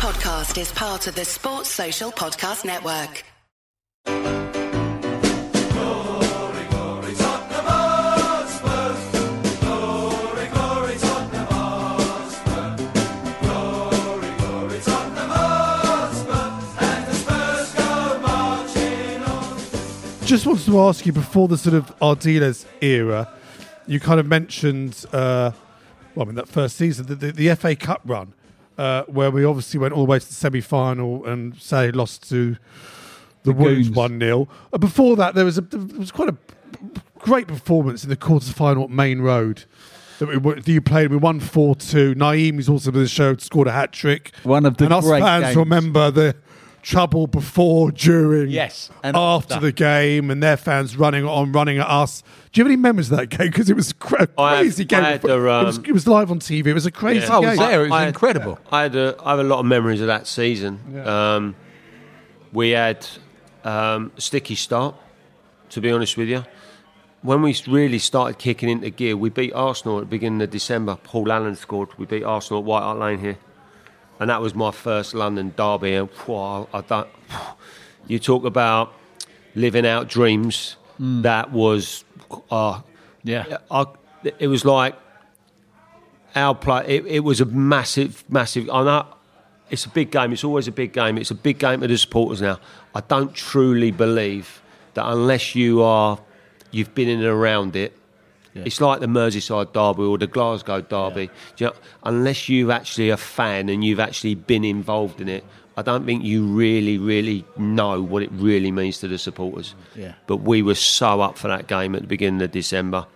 podcast is part of the Sports Social Podcast Network. Just wanted to ask you before the sort of Ardiles era, you kind of mentioned, uh, well, I mean, that first season, the, the, the FA Cup run, uh, where we obviously went all the way to the semi final and say lost to the, Wolves 1 0. Uh, before that, there was, a, there was quite a great performance in the quarter final at Maine Road. That, we, that you played, we won 4 2. Nayim, who's also been the show, scored a hat trick. One of the And us great fans games. remember the trouble before, during, Yes, and and after after. the game, and their fans running on, running at us. Do you have any memories of that game? Because it was cra- a I had- crazy game. I had it, a, was, um, it was live on TV. It was a crazy Yeah. I game. was there. It was I incredible. I had a, I have a lot of memories of that season. Um, we had um, a sticky start, to be honest with you. When we really started kicking into gear, we beat Arsenal at the beginning of December. Paul Allen scored. We beat Arsenal at White Hart Lane here, and that was my first London derby. And phew, I, don't. You talk about living out dreams. That was, uh, Yeah. I, it was like our play. It, it was a massive, massive. I know it's a big game. It's always a big game. It's a big game for the supporters now. I don't truly believe that unless you are, you've been in and around it. It's like the Merseyside derby or the Glasgow derby. Do you know, unless you're actually a fan and you've actually been involved in it, I don't think you really, really know what it really means to the supporters. Yeah. But we were so up for that game at the beginning of December,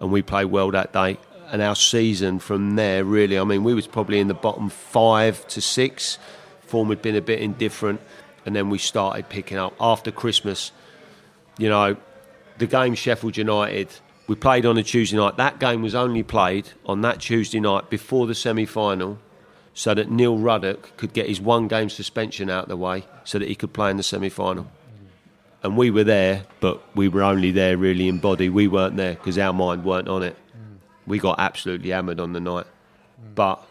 and we played well that day. And our season from there, really, I mean, we was probably in the bottom five to six. Form had been a bit indifferent, and then we started picking up after Christmas. You know, the game Sheffield United. We played on a Tuesday night. That game was only played on that Tuesday night before the semi-final, so that Neil Ruddock could get his one-game suspension out of the way, so that he could play in the semi-final and we were there, but we were only there really in body. We weren't there because our mind weren't on it. We got absolutely hammered on the night, but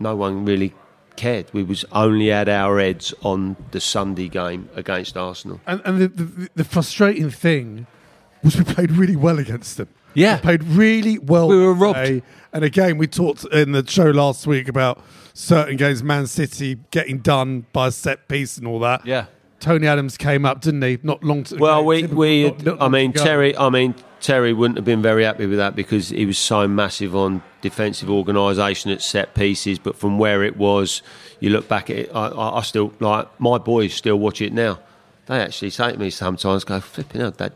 no one really cared. We was only had our heads on the Sunday game against Arsenal. And, and the, the, the frustrating thing was we played really well against them. Yeah. We played really well. We were robbed. today. And again, we talked in the show last week about certain games, Man City getting done by a set piece and all that. Yeah. Tony Adams came up, didn't he? Not long to Well, we, typical- we not- not I mean. Terry. I mean Terry wouldn't have been very happy with that because he was so massive on defensive organisation at set pieces. But from where it was, you look back at it. I, I, I still like my boys still watch it now. They actually say to me sometimes, "Go flipping out, Dad,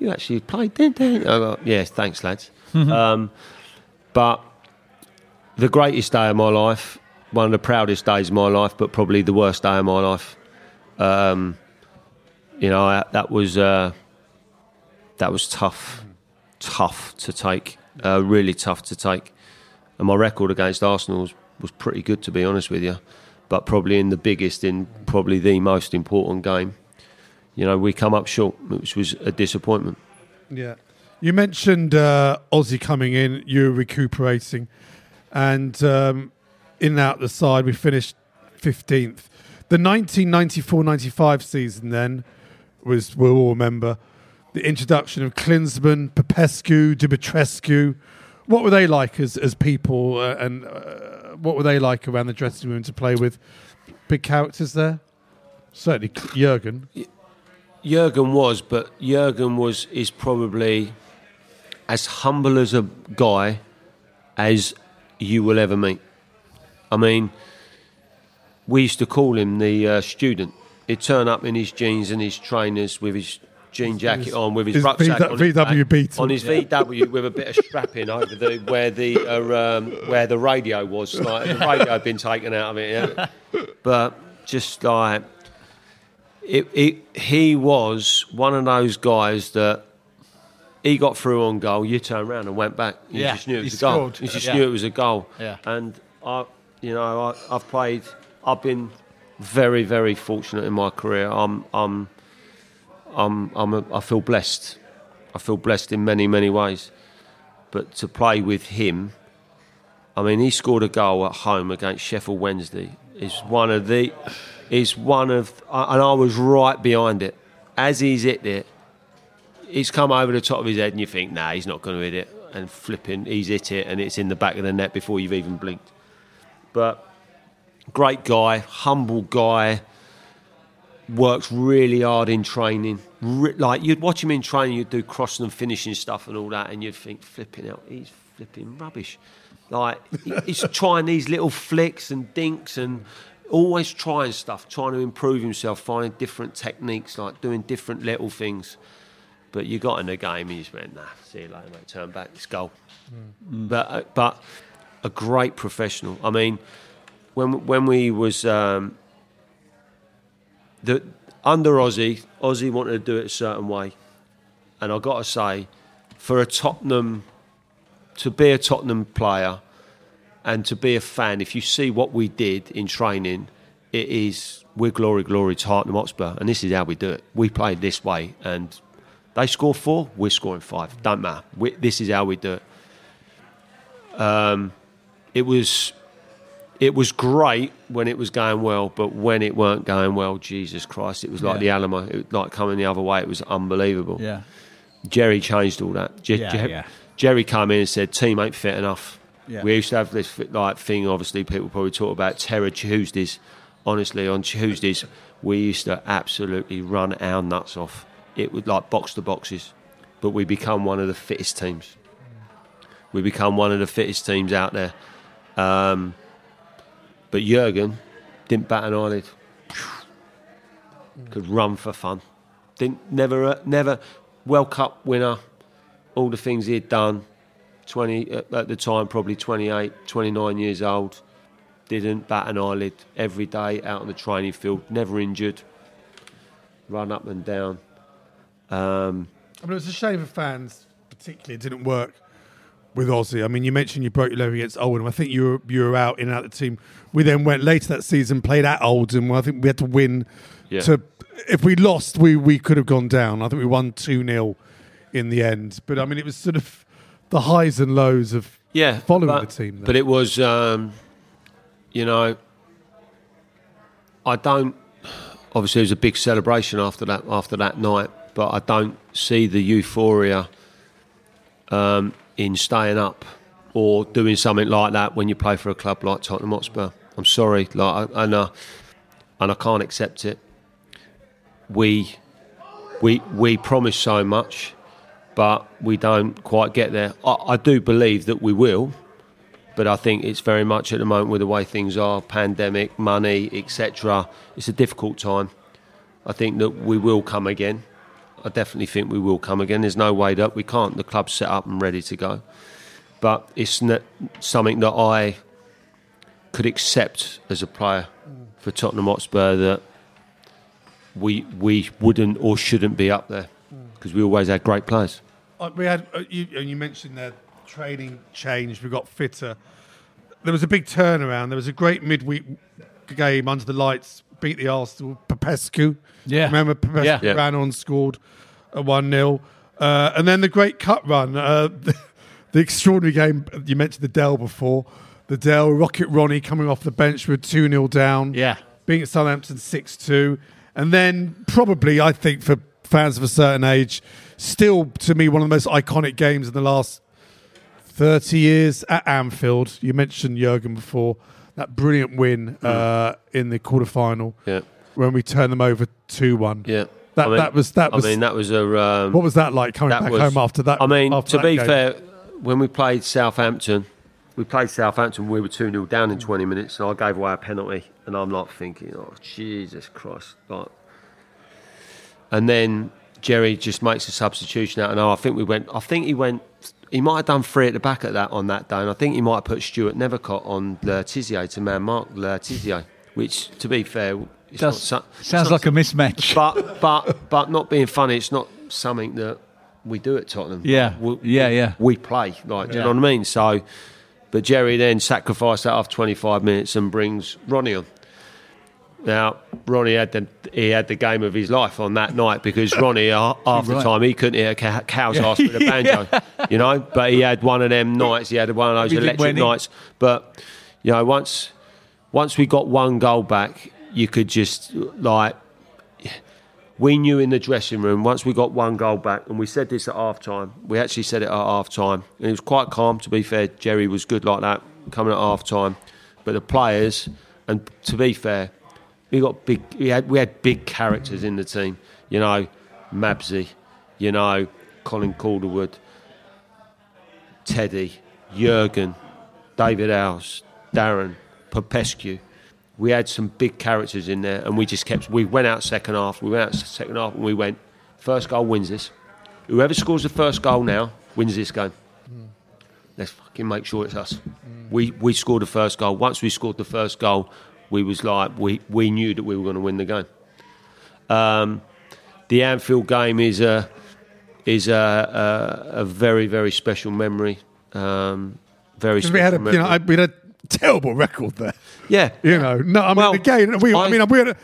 you, actually played, didn't you?" I go, "Yes, thanks, lads." um, but the greatest day of my life, one of the proudest days of my life, but probably the worst day of my life. Um, you know, I, that was uh, that was tough, tough to take, uh, really tough to take. And my record against Arsenal was, was pretty good, to be honest with you. But probably in the biggest, in probably the most important game, you know, we come up short, which was a disappointment. Yeah. You mentioned uh, Ossie coming in, you were recuperating, and um, in and out the side, we finished 15th. The 1994 95 season then was, we'll all remember, the introduction of Klinsmann, Popescu, Dumitrescu. What were they like as, as people, uh, and uh, what were they like around the dressing room to play with? Big characters there? Certainly Jurgen. Jurgen was, but Jurgen was is probably as humble as a guy as you will ever meet. I mean, we used to call him the uh, student. He'd turn up in his jeans and his trainers with his jean jacket on, with his, his rucksack VW on his, back, Beetle. on his VW with a bit of strapping over the where the uh, um, where the radio was. Like the radio had been taken out of it. Yeah. But just like it, it, he was one of those guys that he got through on goal. You turn around and went back. You Yeah, just knew it he was a goal. scored. You just Yeah. knew it was a goal. Yeah. And I, you know, I, I've played. I've been very, very fortunate in my career. I'm, I'm, I'm, I'm a, I feel blessed. I feel blessed in many, many ways. But to play with him, I mean, he scored a goal at home against Sheffield Wednesday. is one of the is one of and I was right behind it as he's hit it. It's come over the top of his head, and you think, nah, he's not going to hit it. And flipping, he's hit it, and it's in the back of the net before you've even blinked. But great guy, humble guy, works really hard in training. Like you'd watch him in training, you'd do crossing and finishing stuff and all that, and you'd think, flipping out, he's flipping rubbish. Like he's trying these little flicks and dinks and always trying stuff, trying to improve himself, finding different techniques, like doing different little things. But you got in the game, and you just went, nah, see you later, mate. Turn back, let's go. But uh, but a great professional. I mean, when when we was um, the under Ossie, Ossie wanted to do it a certain way, and I got to say, for a Tottenham to be a Tottenham player and to be a fan, if you see what we did in training, it is we're glory, glory to Tottenham Hotspur, and this is how we do it. We play this way, and they score four, we're scoring five. Don't matter. We, this is how we do it. Um, it was it was great when it was going well, but when it weren't going well, Jesus Christ, it was like Yeah. the Alamo, it was like coming the other way. It was unbelievable. Yeah. Gerry changed all that. Yeah, yeah. Gerry came in and said, "Team ain't fit enough." Yeah. We used to have this like thing. Obviously, people probably talk about Terror Tuesdays. Honestly, on Tuesdays, we used to absolutely run our nuts off. It would like box the boxes, but we become one of the fittest teams. We become one of the fittest teams out there. Um, but Jurgen didn't bat an eyelid. Could run for fun. Didn't never uh, never World Cup winner. All the things he had done. Twenty uh, at the time, probably 28, 29 years old. Didn't bat an eyelid every day out on the training field. Never injured. Run up and down. Um, I mean, it was a shame for fans, particularly, it didn't work with Ossie. I mean, you mentioned you broke your leg against Oldham. I think you were you were out in and out of the team. We then went later that season, played at Oldham. I think we had to win. Yeah. To if we lost, we we could have gone down. I think we won two 0 in the end. But I mean, it was sort of the highs and lows of yeah, following but, the team. But it was, um, you know, I don't. Obviously, it was a big celebration after that after that night, but I don't see the euphoria um, in staying up or doing something like that when you play for a club like Tottenham Hotspur. I'm sorry, like, and uh, and I can't accept it. We we we promise so much, but we don't quite get there. I, I do believe that we will, but I think it's very much at the moment with the way things are, pandemic, money, etc. It's a difficult time. I think that we will come again. I definitely think we will come again. There's no way that we can't. The club's set up and ready to go, but it's not something that I could accept as a player for Tottenham Hotspur that we we wouldn't or shouldn't be up there because we always had great players. Uh, we had uh, you, and you mentioned the training changed. We got fitter. There was a big turnaround. There was a great midweek game under the lights. Beat the Arsenal. Popescu. Yeah. remember Popescu Yeah. Yeah. ran on, scored a one 0 uh, and then the great cut run. Uh, the, the extraordinary game you mentioned the Dell before. The Dell Rocket Ronnie coming off the bench with two 0 down Yeah. being at Southampton 6 2. And then, probably, I think, for fans of a certain age, still to me, one of the most iconic games in the last 30 years at Anfield. You mentioned Jurgen before. That brilliant win uh, in the quarterfinal Yeah, when we turned them over 2 1. yeah. That, I mean- that was that was I mean, that was a. Um, what was that like coming that back was- home after that? I mean, to be game? fair, when we played Southampton, we played Southampton. We were two 0 down in twenty minutes, and I gave away a penalty. And I'm like thinking, oh Jesus Christ! Like, and then Gerry just makes a substitution out, and I think we went. I think he went. He might have done three at the back at that on that day, and I think he might have put Stuart Nethercott on Le Tissier to man mark Le Tissier, which, to be fair, it's Does, not. so- it's sounds like a mismatch. but but but not being funny, it's not something that we do at Tottenham. Yeah. we, Yeah, yeah. We play like, do you know what I mean? So, but Gerry then sacrificed that after 25 minutes and brings Ronnie on. Now Ronnie had the he had the game of his life on that night because Ronnie uh, half the Right. time he couldn't hit a cow- cow's ass with a banjo, you know. But he had one of them nights. He had one of those electric nights. But you know, once once we got one goal back, you could just like we knew in the dressing room once we got one goal back, and we said this at half time. We actually said it at half time, and it was quite calm. To be fair, Gerry was good like that coming at half time, but the players, and to be fair, we got big. We had we had big characters in the team. You know, Mabsy, you know, Colin Calderwood, Teddy, Jurgen, David Howells, Darren, Popescu. We had some big characters in there, and we just kept. We went out second half. We went out second half, and we went. First goal wins this. Whoever scores the first goal now wins this game. Hmm. Let's fucking make sure it's us. We we scored the first goal. Once we scored the first goal, we was like we we knew that we were going to win the game. Um, the Anfield game is a is a, a, a very very special memory. Um, very special we had a, memory. you know, I- we had terrible record there. yeah, You know, no, I mean, Well, again, we, I, I- mean, we had a,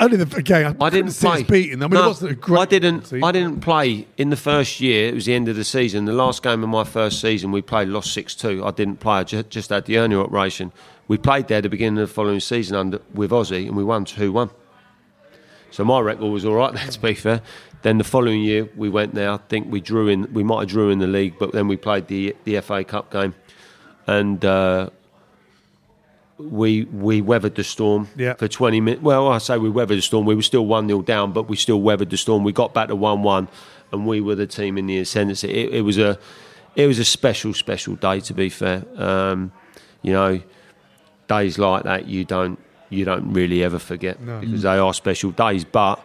only the again. I, I didn't play. beating them. I mean, No, it wasn't a great. I didn't. I didn't play in the first year. It was the end of the season. The last game of my first season, we played, lost six two. I didn't play. I just, just had the hernia operation. We played there at the beginning of the following season under with Ossie, and we won two one. So my record was all right there, to be fair. Then the following year we went there. I think we drew in. We might have drew in the league, but then we played the the FA Cup game, and. Uh, we we weathered the storm Yeah. for 20 minutes. Well, I say we weathered the storm. We were still 1 0 down, but we still weathered the storm. We got back to 1 1, and we were the team in the ascendancy. It, it, was a, it was a special, special day, to be fair. Um, you know, days like that you don't you don't really ever forget No. because they are special days. But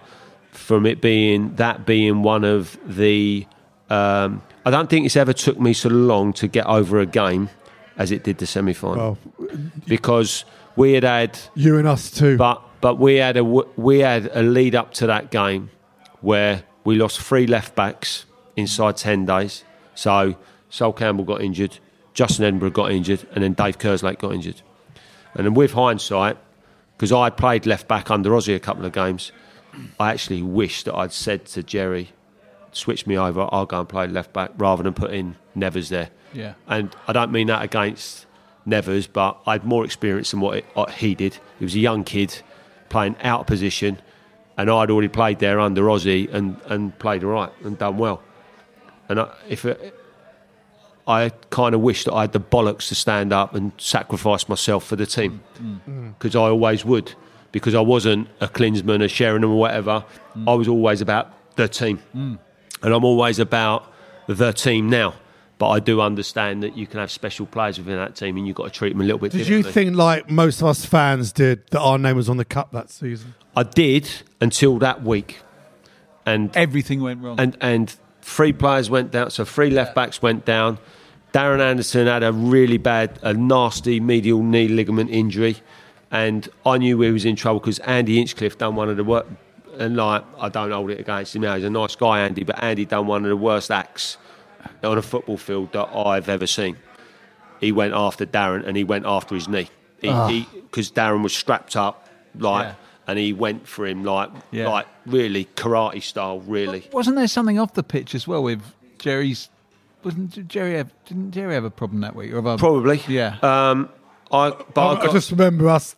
from it being that being one of the, um, I don't think it's ever took me so long to get over a game as it did the semi final Well, because we had had you and us too. but but we had a we had a lead up to that game where we lost three left backs inside ten days. So Sol Campbell got injured, Justin Edinburgh got injured, and then Dave Kerslake got injured. And then with hindsight, because I had played left back under Ossie a couple of games, I actually wish that I'd said to Gerry, switch me over, I'll go and play left back rather than put in Nevers there. Yeah. And I don't mean that against Nevers, but I had more experience than what, it, what he did. He was a young kid playing out of position, and I'd already played there under Ossie and, and played all right and done well. And I, if it, I kind of wish that I had the bollocks to stand up and sacrifice myself for the team mm. because I always would. Because I wasn't a Klinsmann, a Sheringham, or whatever. Mm. I was always about the team, mm. and I'm always about the team now. But I do understand that you can have special players within that team, and you've got to treat them a little bit. Differently. Did you think, like most of us fans did, that our name was on the cup that season? I did until that week, and Everything went wrong. and and three players went down. So three left backs went down. Darren Anderton had a really bad, a nasty medial knee ligament injury, and I knew he was in trouble because Andy Hinchcliffe done one of the worst. And like, I don't hold it against him now. He's a nice guy, Andy, but Andy done one of the worst acts on a football field that I've ever seen. He went after Darren, and he went after his knee. Because Darren was strapped up, like, Yeah. and he went for him like, Yeah. like really karate style, really. Wasn't there something off the pitch as well with Gerry's? Wasn't Gerry have, didn't Gerry have a problem that week? Or have I- Probably. Yeah. Um, I but I, I, got, I just remember us.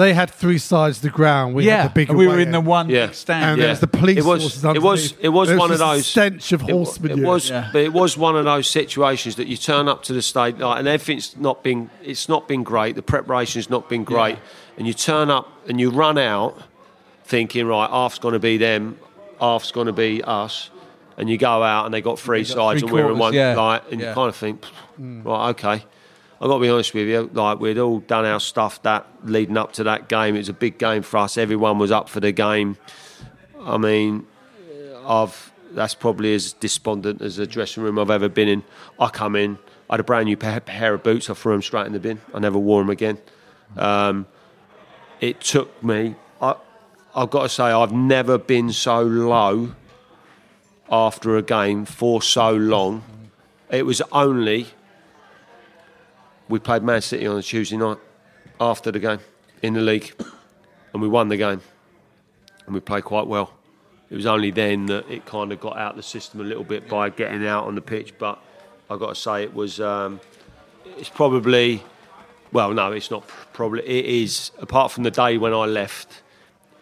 They had three sides of the ground. We yeah. had the big and we were in the one Yeah. stand. and Yeah. there was the police It was- forces it was- it was There one of those- stench of it, horsemen. it was, Yeah. but it was one of those situations that you turn up to the state like, and everything's not been. It's not been great. The preparation's not been great, Yeah. and you turn up and you run out, thinking right, half's going to be them, half's going to be us, and you go out and they got three got sides three and we're in one yeah. like, and Yeah. you kind of think, mm. right, okay. I've got to be honest with you. Like we'd all done our stuff that leading up to that game. It was a big game for us. Everyone was up for the game. I mean, I've that's probably as despondent as a dressing room I've ever been in. I come in, I had a brand new pair, pair of boots. I threw them straight in the bin. I never wore them again. Um, it took me. I, I've got to say, I've never been so low after a game for so long. It was only we played Man City on a Tuesday night after the game in the league, and we won the game, and we played quite well. It was only then that it kind of got out of the system a little bit by getting out on the pitch. But I've got to say, it was um, it's probably well, no, it's not probably. It is apart from the day when I left.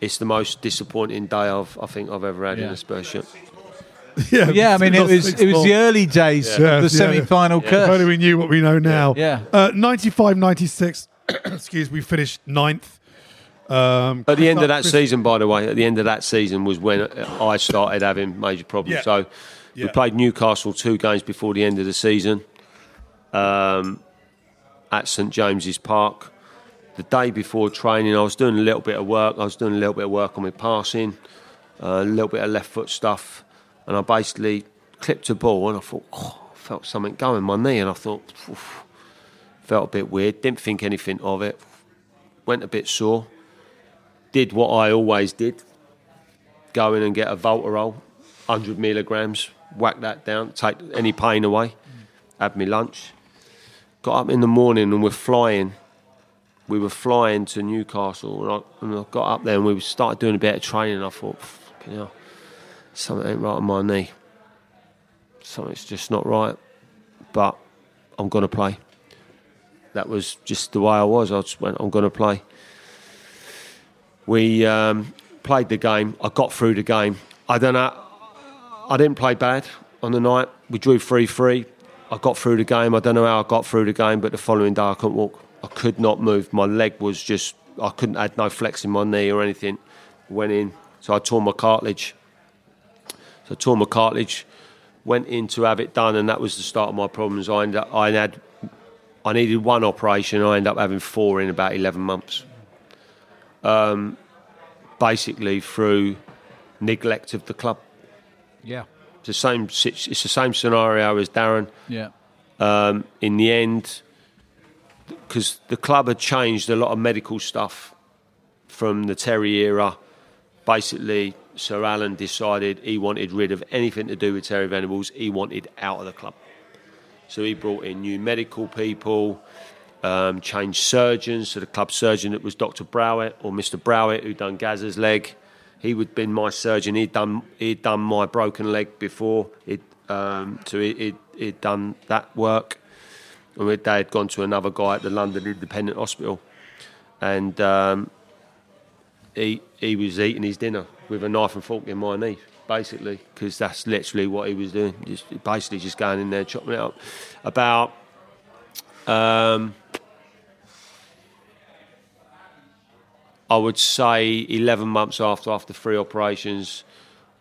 It's the most disappointing day I've, I think I've ever had in a Spurs shirt. yeah, Yeah, I mean, it was it was the early days Yeah, of the semi-final If only we knew what we know now. Yeah. Uh, 95 96, excuse me, finished ninth. Um, At the end of that Chris- season, by the way, at the end of that season was when I started having major problems. Yeah. So we played Newcastle two games before the end of the season um, at St James's Park. The day before training, I was doing a little bit of work. I was doing a little bit of work on my passing, uh, a little bit of left foot stuff, and I basically clipped a ball and I thought, oh, I felt something go in my knee, and I thought, Oof. felt a bit weird. Didn't think anything of it. Went a bit sore did what I always did go in and get a Voltarol, 100 milligrams, whack that down, take any pain away, had me lunch. Got up in the morning and we're flying. We were flying to Newcastle and I, and I got up there and we started doing a bit of training. I thought, you know, something ain't right on my knee. Something's just not right. But I'm going to play. That was just the way I was. I just went, I'm going to play. We um, played the game. I got through the game. I don't know. I didn't play bad on the night. We drew 3 3. I got through the game. I don't know how I got through the game, but the following day I couldn't walk. I could not move. My leg was just, I couldn't, I had no flex in my knee or anything. Went in. So I tore my cartilage. So I tore my cartilage, went in to have it done, and that was the start of my problems. I, ended up, I had, I needed one operation. I ended up having four in about 11 months basically through neglect of the club. Yeah, It's the same. It's the same scenario as Darren. yeah, Um, in the end, because the club had changed a lot of medical stuff from the Terry era. Basically, Sir Alan decided he wanted rid of anything to do with Terry Venables. He wanted out of the club. So he brought in new medical people, um, changed surgeons. So the club surgeon that was Dr. Browett or Mr. Browett, who'd done Gazza's leg, he would been my surgeon. He'd done he'd done my broken leg before. He'd, um, so he, he'd, he'd done that work. And they had gone to another guy at the London Independent Hospital, and um, he he was eating his dinner with a knife and fork in my knee, basically, because that's literally what he was doing. Just basically just going in there chopping it up. About um, I would say eleven months after after three operations,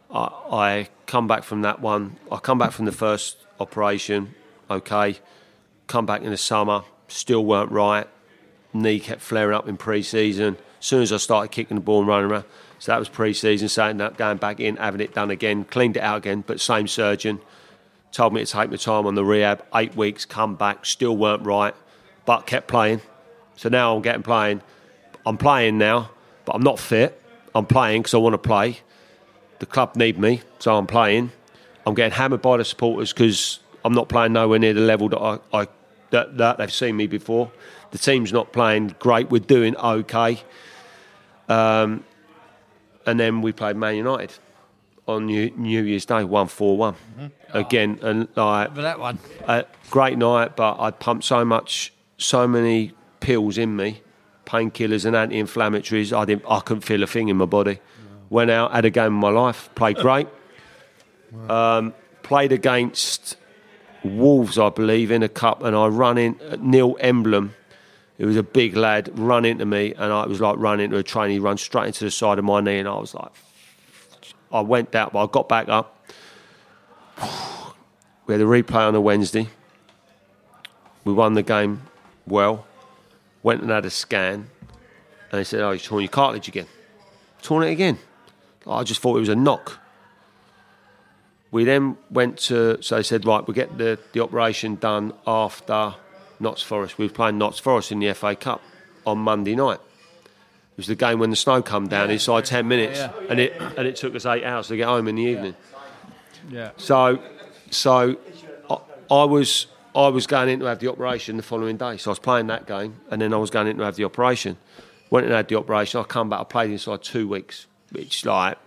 I, I come back from that one. I come back from the first operation, okay. Come back in the summer, still weren't right. Knee kept flaring up in pre-season. As soon as I started kicking the ball and running around, so that was pre-season. So I up going back in, having it done again, cleaned it out again, but same surgeon told me to take my time on the rehab. Eight weeks, come back, still weren't right, but kept playing. So now I'm getting playing. I'm playing now, but I'm not fit. I'm playing because I want to play. The club need me, so I'm playing. I'm getting hammered by the supporters because I'm not playing nowhere near the level that I, I that, that they've seen me before. The team's not playing great. We're doing okay. Um, and then we played Man United on New, New Year's Day, one four one. Again, and like but that one. a great night, but I pumped so much, so many pills in me, painkillers and anti-inflammatories. I didn't, I couldn't feel a thing in my body. Went out, had a game of my life, played great. Um, played against Wolves, I believe, in a cup, and I run in Neil Emblen. It was a big lad, run into me, and I was like running into a train. He run straight into the side of my knee, and I was like, I went down, but I got back up. We had a replay on a Wednesday. We won the game well. Went and had a scan, and they said, "Oh, you torn your cartilage again." Torn it again. Oh, I just thought it was a knock. We then went to, so they said, right, we'll get the, the operation done after Notts Forest. We were playing Notts Forest in the FA Cup on Monday night. It was the game when the snow come down inside 10 minutes, Yeah. and, it, and it took us eight hours to get home in the evening. Yeah. So, so I, I was I was going in to have the operation the following day. So I was playing that game, and then I was going in to have the operation. Went and had the operation. I come back. I played inside two weeks, which like,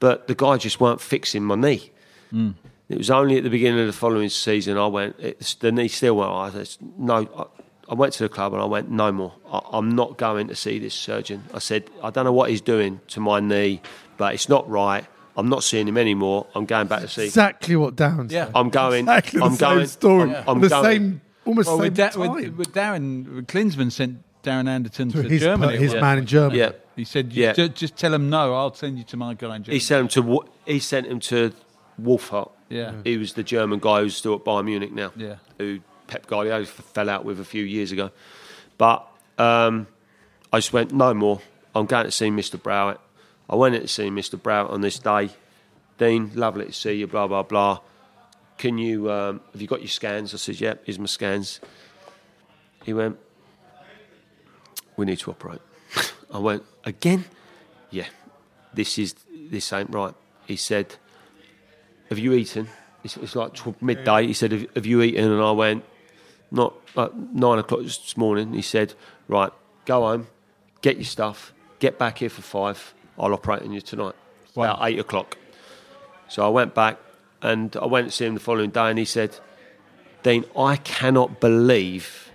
but the guy just weren't fixing my knee. Hmm. It was only at the beginning of the following season I went. It's, the knee still went. I said, no, I went to the club and I went, no more. I, I'm not going to see this surgeon. I said, I don't know what he's doing to my knee, but it's not right. I'm not seeing him anymore. I'm going back to see. Exactly what Down Yeah. I'm going. Exactly the I'm same going. story. I'm, I'm the going. same, almost Well, same with, da- time. with, with Darren, with Klinsmann sent Darren Anderton to to his, Germany. his man in Germany. Yeah. He said, Yeah. ju- just tell him no, I'll send you to my guy in Germany. He sent him to. He sent him to Wohlfahrt. Yeah. He was the German guy who's still at Bayern Munich now. Yeah. Who Pep Guardiola fell out with a few years ago. But um, I just went no more. I'm going to see Mr. Browett. I went in to see Mr. Browett on this day. Dean, lovely to see you. Blah blah blah. Can you? Um, have you got your scans? I said, "Yep, here's my scans." He went. We need to operate. I went again. Yeah, this is this ain't right. He said, "Have you eaten?" It's, it's like midday. He said, have, "Have you eaten?" And I went, "Not like nine o'clock this morning." He said, "Right, go home, get your stuff, get back here for five. I'll operate on you tonight, Wow. about eight o'clock." So I went back and I went to see him the following day, and he said, "Dean, I cannot believe."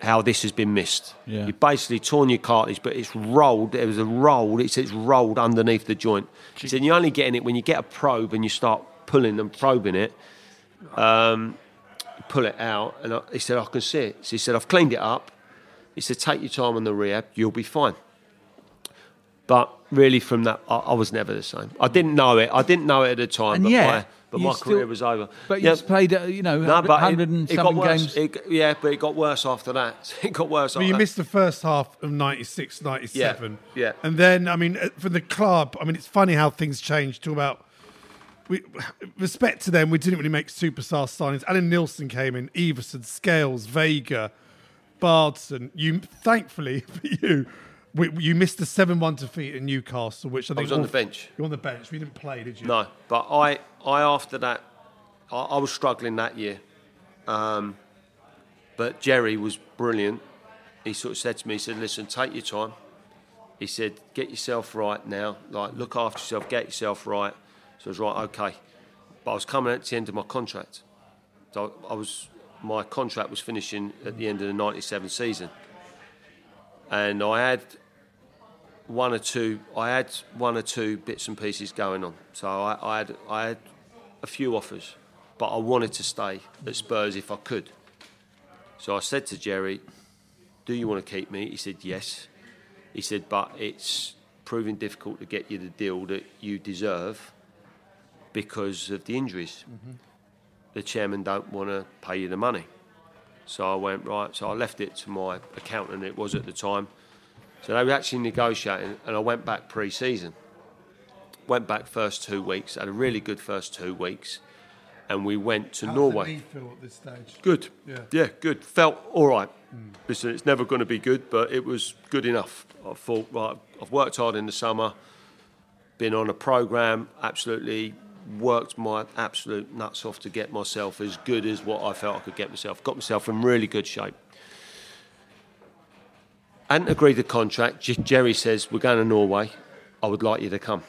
How this has been missed. Yeah. You basically torn your cartilage, but it's rolled. There was a roll. It's, it's rolled underneath the joint. He said you're only getting it when you get a probe and you start pulling and probing it. Um, pull it out, and I, he said I can see it. So he said I've cleaned it up. He said take your time on the rehab. You'll be fine. But really, from that, I, I was never the same. I didn't know it. I didn't know it at the time. And but my, but you my still- career was over. But Yeah, you played, uh, you know, no, 100, it, 100 and it got something worse. games. It, yeah, but it got worse after that. It got worse. But after you that. missed the first half of 96, 97. Yeah, yeah. And then, I mean, uh, for the club, I mean, it's funny how things changed. Talk about we, respect to them, we didn't really make superstar signings. Allan Nielsen came in, Iversen, Scales, Vega, Baardsen. You, thankfully for you, we, you missed the 7 1 defeat in Newcastle, which I think was on all- the bench. You're on the bench. We didn't play, did you? No, but I, I after that, I, I was struggling that year. Um, but Gerry was brilliant. He sort of said to me, he said, "Listen, take your time." He said, "Get yourself right now. Like, look after yourself. Get yourself right." So I was right, okay. But I was coming at the end of my contract. So I was, my contract was finishing at the end of the '97 season, and I had one or two. I had one or two bits and pieces going on. So I, I had I had a few offers, but I wanted to stay at Spurs if I could. So I said to Gerry, "Do you want to keep me?" He said, "Yes." He said, "But it's proving difficult to get you the deal that you deserve because of the injuries. Mm-hmm. The chairman don't want to pay you the money." So I went right. So I left it to my accountant. It was at the time. So they were actually negotiating, and I went back pre-season. Went back first two weeks. Had a really good first two weeks, and we went to How's Norway. the feel at this stage? Good. Yeah. Yeah, good. Felt all right. Hmm. Listen, it's never going to be good, but it was good enough. I thought, right, I've worked hard in the summer, been on a program, absolutely worked my absolute nuts off to get myself as good as what I felt I could get myself. Got myself in really good shape. Hadn't agreed the contract. Gerry says, We're going to Norway. I would like you to come.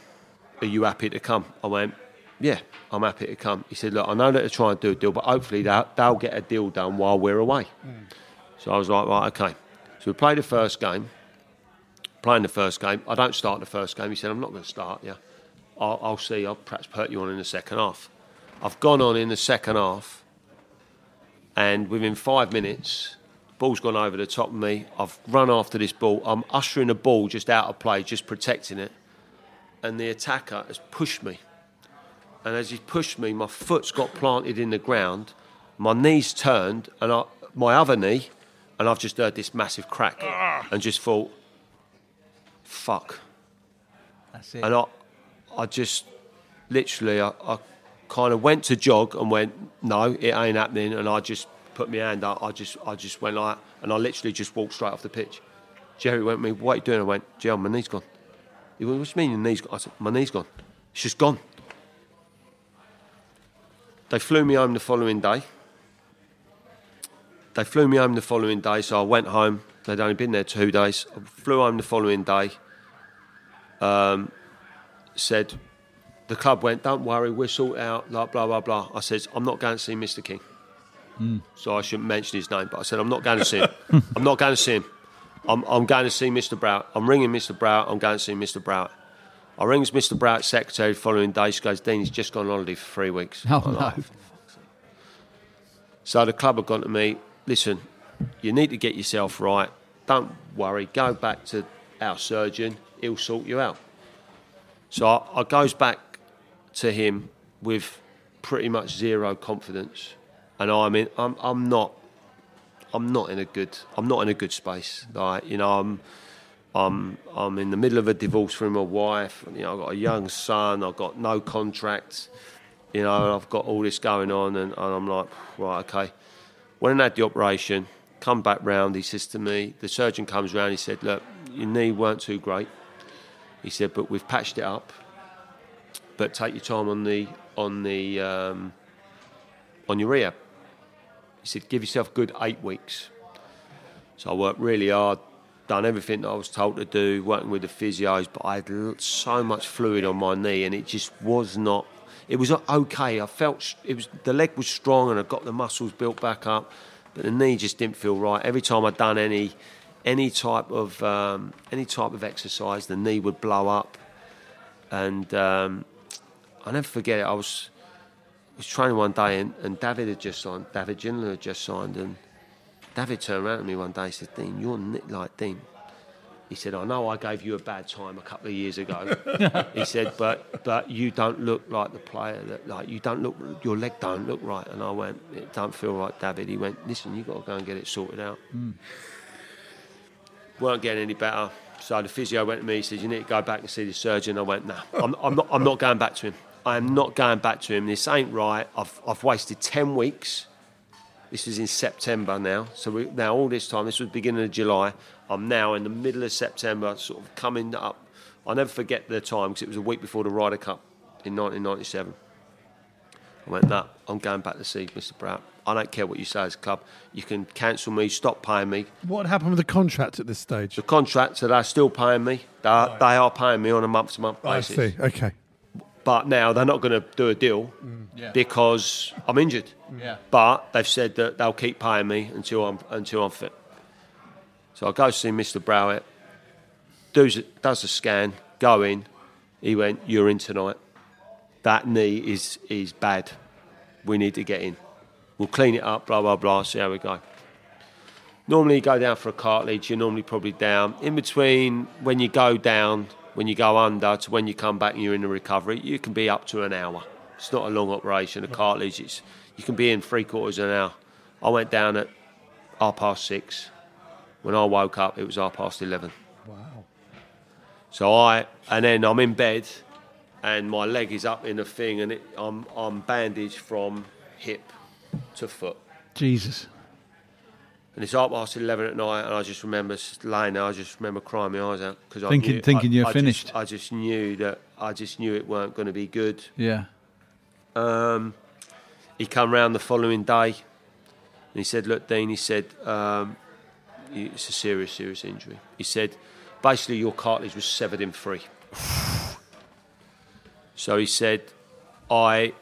Are you happy to come? I went, Yeah, I'm happy to come. He said, Look, I know that they're trying to do a deal, but hopefully they'll, they'll get a deal done while we're away. So I was like, Right, okay. So we played the first game. Playing the first game. I don't start the first game. He said, I'm not going to start, yeah. I'll, I'll see. I'll perhaps put you on in the second half. I've gone on in the second half, and within five minutes, ball's gone over the top of me. I've run after this ball. I'm ushering the ball just out of play, just protecting it, and the attacker has pushed me. And as he pushed me, my foot's got planted in the ground, my knee's turned, and I, my other knee, and I've just heard this massive crack, ah. and just thought, "Fuck." That's it. And I, I just literally, I, I kind of went to jog and went, no, it ain't happening. And I just put my hand up. I just, I just went like, and I literally just walked straight off the pitch. Gerry went to me, what are you doing? I went, Gerry, my knee's gone. He went, what do you mean your knee's gone? I said, my knee's gone. It's just gone. They flew me home the following day. They flew me home the following day, so I went home. They'd only been there two days. I flew home the following day Um, said, the club went, don't worry, we'll sort out, like, blah, blah, blah. I said, I'm not going to see Mr. King. Mm. so I shouldn't mention his name. But I said, I'm not going to see him. I'm not going to see him. I'm, I'm going to see Mr. Browett. I'm ringing Mr. Browett. I'm going to see Mr. Browett. I rings Mr. Browett's secretary the following day. She goes, Dean, he's just gone on holiday for three weeks. Oh, I'm no. like, so the club have gone to me, listen, you need to get yourself right. Don't worry. Go back to our surgeon. He'll sort you out. So I, I goes back to him with pretty much zero confidence, and I'm in. I'm, I'm not. I'm not in a good. I'm not in a good space. Like you know, I'm. I'm. I'm in the middle of a divorce from my wife. You know, I've got a young son. I've got no contract. You know, I've got all this going on, and, and I'm like, right, okay. When I had the operation, come back round, he says to me, the surgeon comes round, he said, look, your knee weren't too great. He said, but we've patched it up. But take your time on the on the um, on your rehab. He said, give yourself a good eight weeks. So I worked really hard, done everything that I was told to do, working with the physios, but I had so much fluid on my knee, and it just was not. It was not okay. I felt it was the leg was strong, and I got the muscles built back up, but the knee just didn't feel right. Every time I'd done any any type of um, any type of exercise, the knee would blow up, and um, I never forget it. I was was training one day, and, and David had just signed. David Ginola had just signed, and David turned around to me one day and said, "Dean, you're like Dean." He said, "I know I gave you a bad time a couple of years ago." he said, "But but you don't look like the player that like you don't look your leg don't look right." And I went, "It don't feel right, David." He went, "Listen, you've got to go and get it sorted out." Hmm. weren't getting any better. So the physio went to me. He said, "You need to go back and see the surgeon." I went, "No, I'm, I'm not. I'm not going back to him. I am not going back to him. This ain't right. I've I've wasted ten weeks. This is in September now. So we, now all this time. This was beginning of July. I'm now in the middle of September, sort of coming up. I'll never forget the time because it was a week before the Ryder Cup in 1997. I went, no, I'm going back to see Mr. Browett. I don't care what you say as a club. You can cancel me, stop paying me. What happened with the contract at this stage? The contracts that are still paying me, they are, they are paying me on a month to month basis. I see. Okay. But now they're not going to do a deal mm. Yeah. because I'm injured. Mm. Yeah. But they've said that they'll keep paying me until I'm until I'm fit. So I go see Mr. Browett, does does a scan, go in. He went, "You're in tonight. That knee is is bad. We need to get in. We'll clean it up. Blah blah blah. See how we go." Normally, you go down for a cartilage. You're normally probably down in between when you go down, when you go under, to when you come back and you're in the recovery. You can be up to an hour. It's not a long operation. A cartilage, it's, you can be in three quarters of an hour. I went down at half past six. When I woke up, it was half past eleven. Wow. So I, and then I'm in bed, and my leg is up in a thing, and it, I'm I'm bandaged from hip to foot. Jesus. And it's half past eleven at night, and I just remember laying there. I just remember crying my eyes out because I Thinking- knew, thinking I, you're I finished. Just, I just knew that I just knew it weren't going to be good. Yeah. Um, he come round the following day, and he said, "Look, Dean," he said, um, "It's a serious, serious injury." He said, "Basically, your cartilage was severed in three." so he said, "I,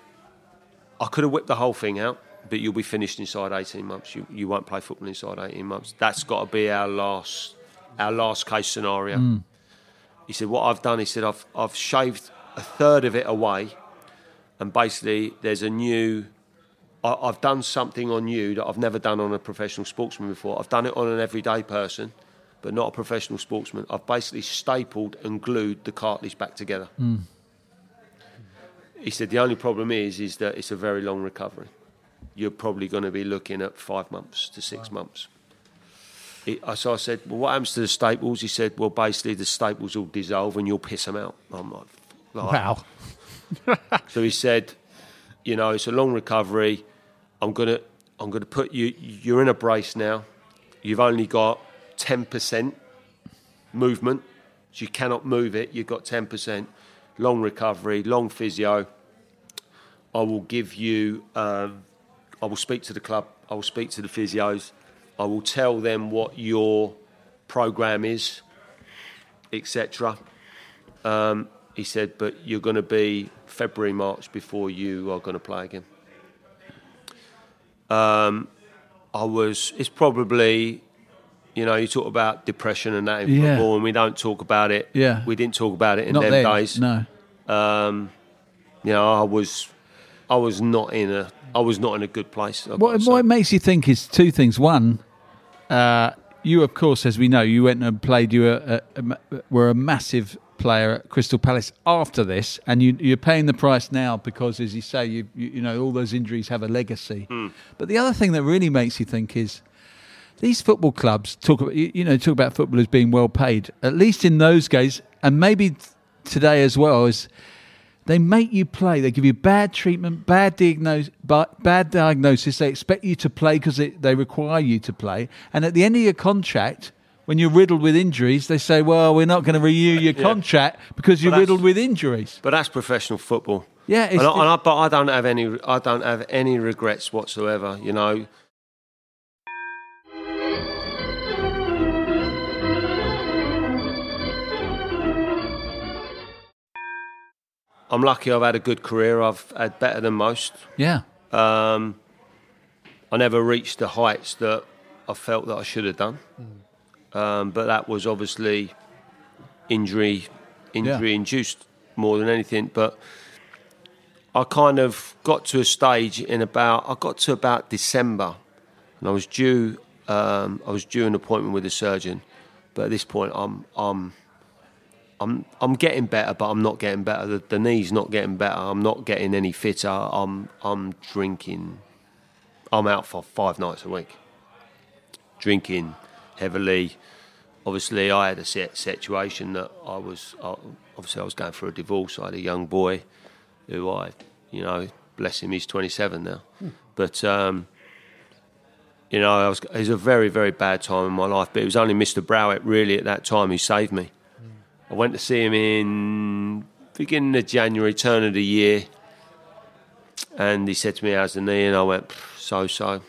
I could have whipped the whole thing out, but you'll be finished inside eighteen months. You, you won't play football inside eighteen months. That's got to be our last, our last case scenario." Hmm. He said, "What I've done," he said, "I've, I've shaved a third of it away." and basically there's a new I, I've done something on you that I've never done on a professional sportsman before. I've done it on an everyday person, but not a professional sportsman. I've basically stapled and glued the cartilage back together. Hmm. He said the only problem is is that it's a very long recovery. You're probably going to be looking at five months to six months. He, I- so I said, well, what happens to the staples? He said, well, basically the staples will dissolve and you'll piss them out. I'm like, like Wow. so he said, you know, it's a long recovery. I'm gonna, I'm gonna put you. You're in a brace now. You've only got ten percent movement, so you cannot move it. You've got ten percent. Long recovery, long physio. I will give you. Um, I will speak to the club. I will speak to the physios. I will tell them what your program is, etc. Um, he said, but you're going to be February, March before you are going to play again. Um, I was. It's probably, you know, you talk about depression and that in Yeah. football, and we don't talk about it. Yeah. we didn't talk about it in Not them then. days. No. Um, you know, I was, I was not in a, I was not in a good place. I've got What, to say. what it makes you think is two things. One, uh, you, of course, as we know, you went and played. You were a, a, ma- were a massive player at Crystal Palace after this, and you, you're paying the price now because, as you say, you, you, you know all those injuries have a legacy. But the other thing that really makes you think is these football clubs talk about you you know talk about footballers being well paid. At least in those days, and maybe t- today as well, is they make you play. They give you bad treatment, bad diagnose, bad diagnosis. They expect you to play because they require you to play. And at the end of your contract, when you're riddled with injuries, they say, "Well, we're not going to renew your contract because you're riddled with injuries." But that's professional football. Yeah, it's and I, and I, but I don't have any. I don't have any regrets whatsoever. You know. I'm lucky. I've had a good career. I've had better than most. Yeah, Um, I never reached the heights that I felt that I should have done. Um, but that was obviously injury, injury induced more than anything. But I kind of got to a stage in about I got to about December, and I was due um, I was due an appointment with a surgeon. But at this point, I'm I'm I'm I'm getting better, but I'm not getting better. The, the knee's not getting better. I'm not getting any fitter. I'm I'm drinking. I'm out for five nights a week, drinking heavily. Obviously, I had a set situation that I was. Obviously, I was going through a divorce. I had a young boy, who I, you know, bless him, he's 27 now. But um, you know, was, it was a very, very bad time in my life. But it was only Mr. Browett really at that time who saved me. I went to see him in beginning of January, turn of the year, and he said to me, "How's the knee?" And I went, "So so."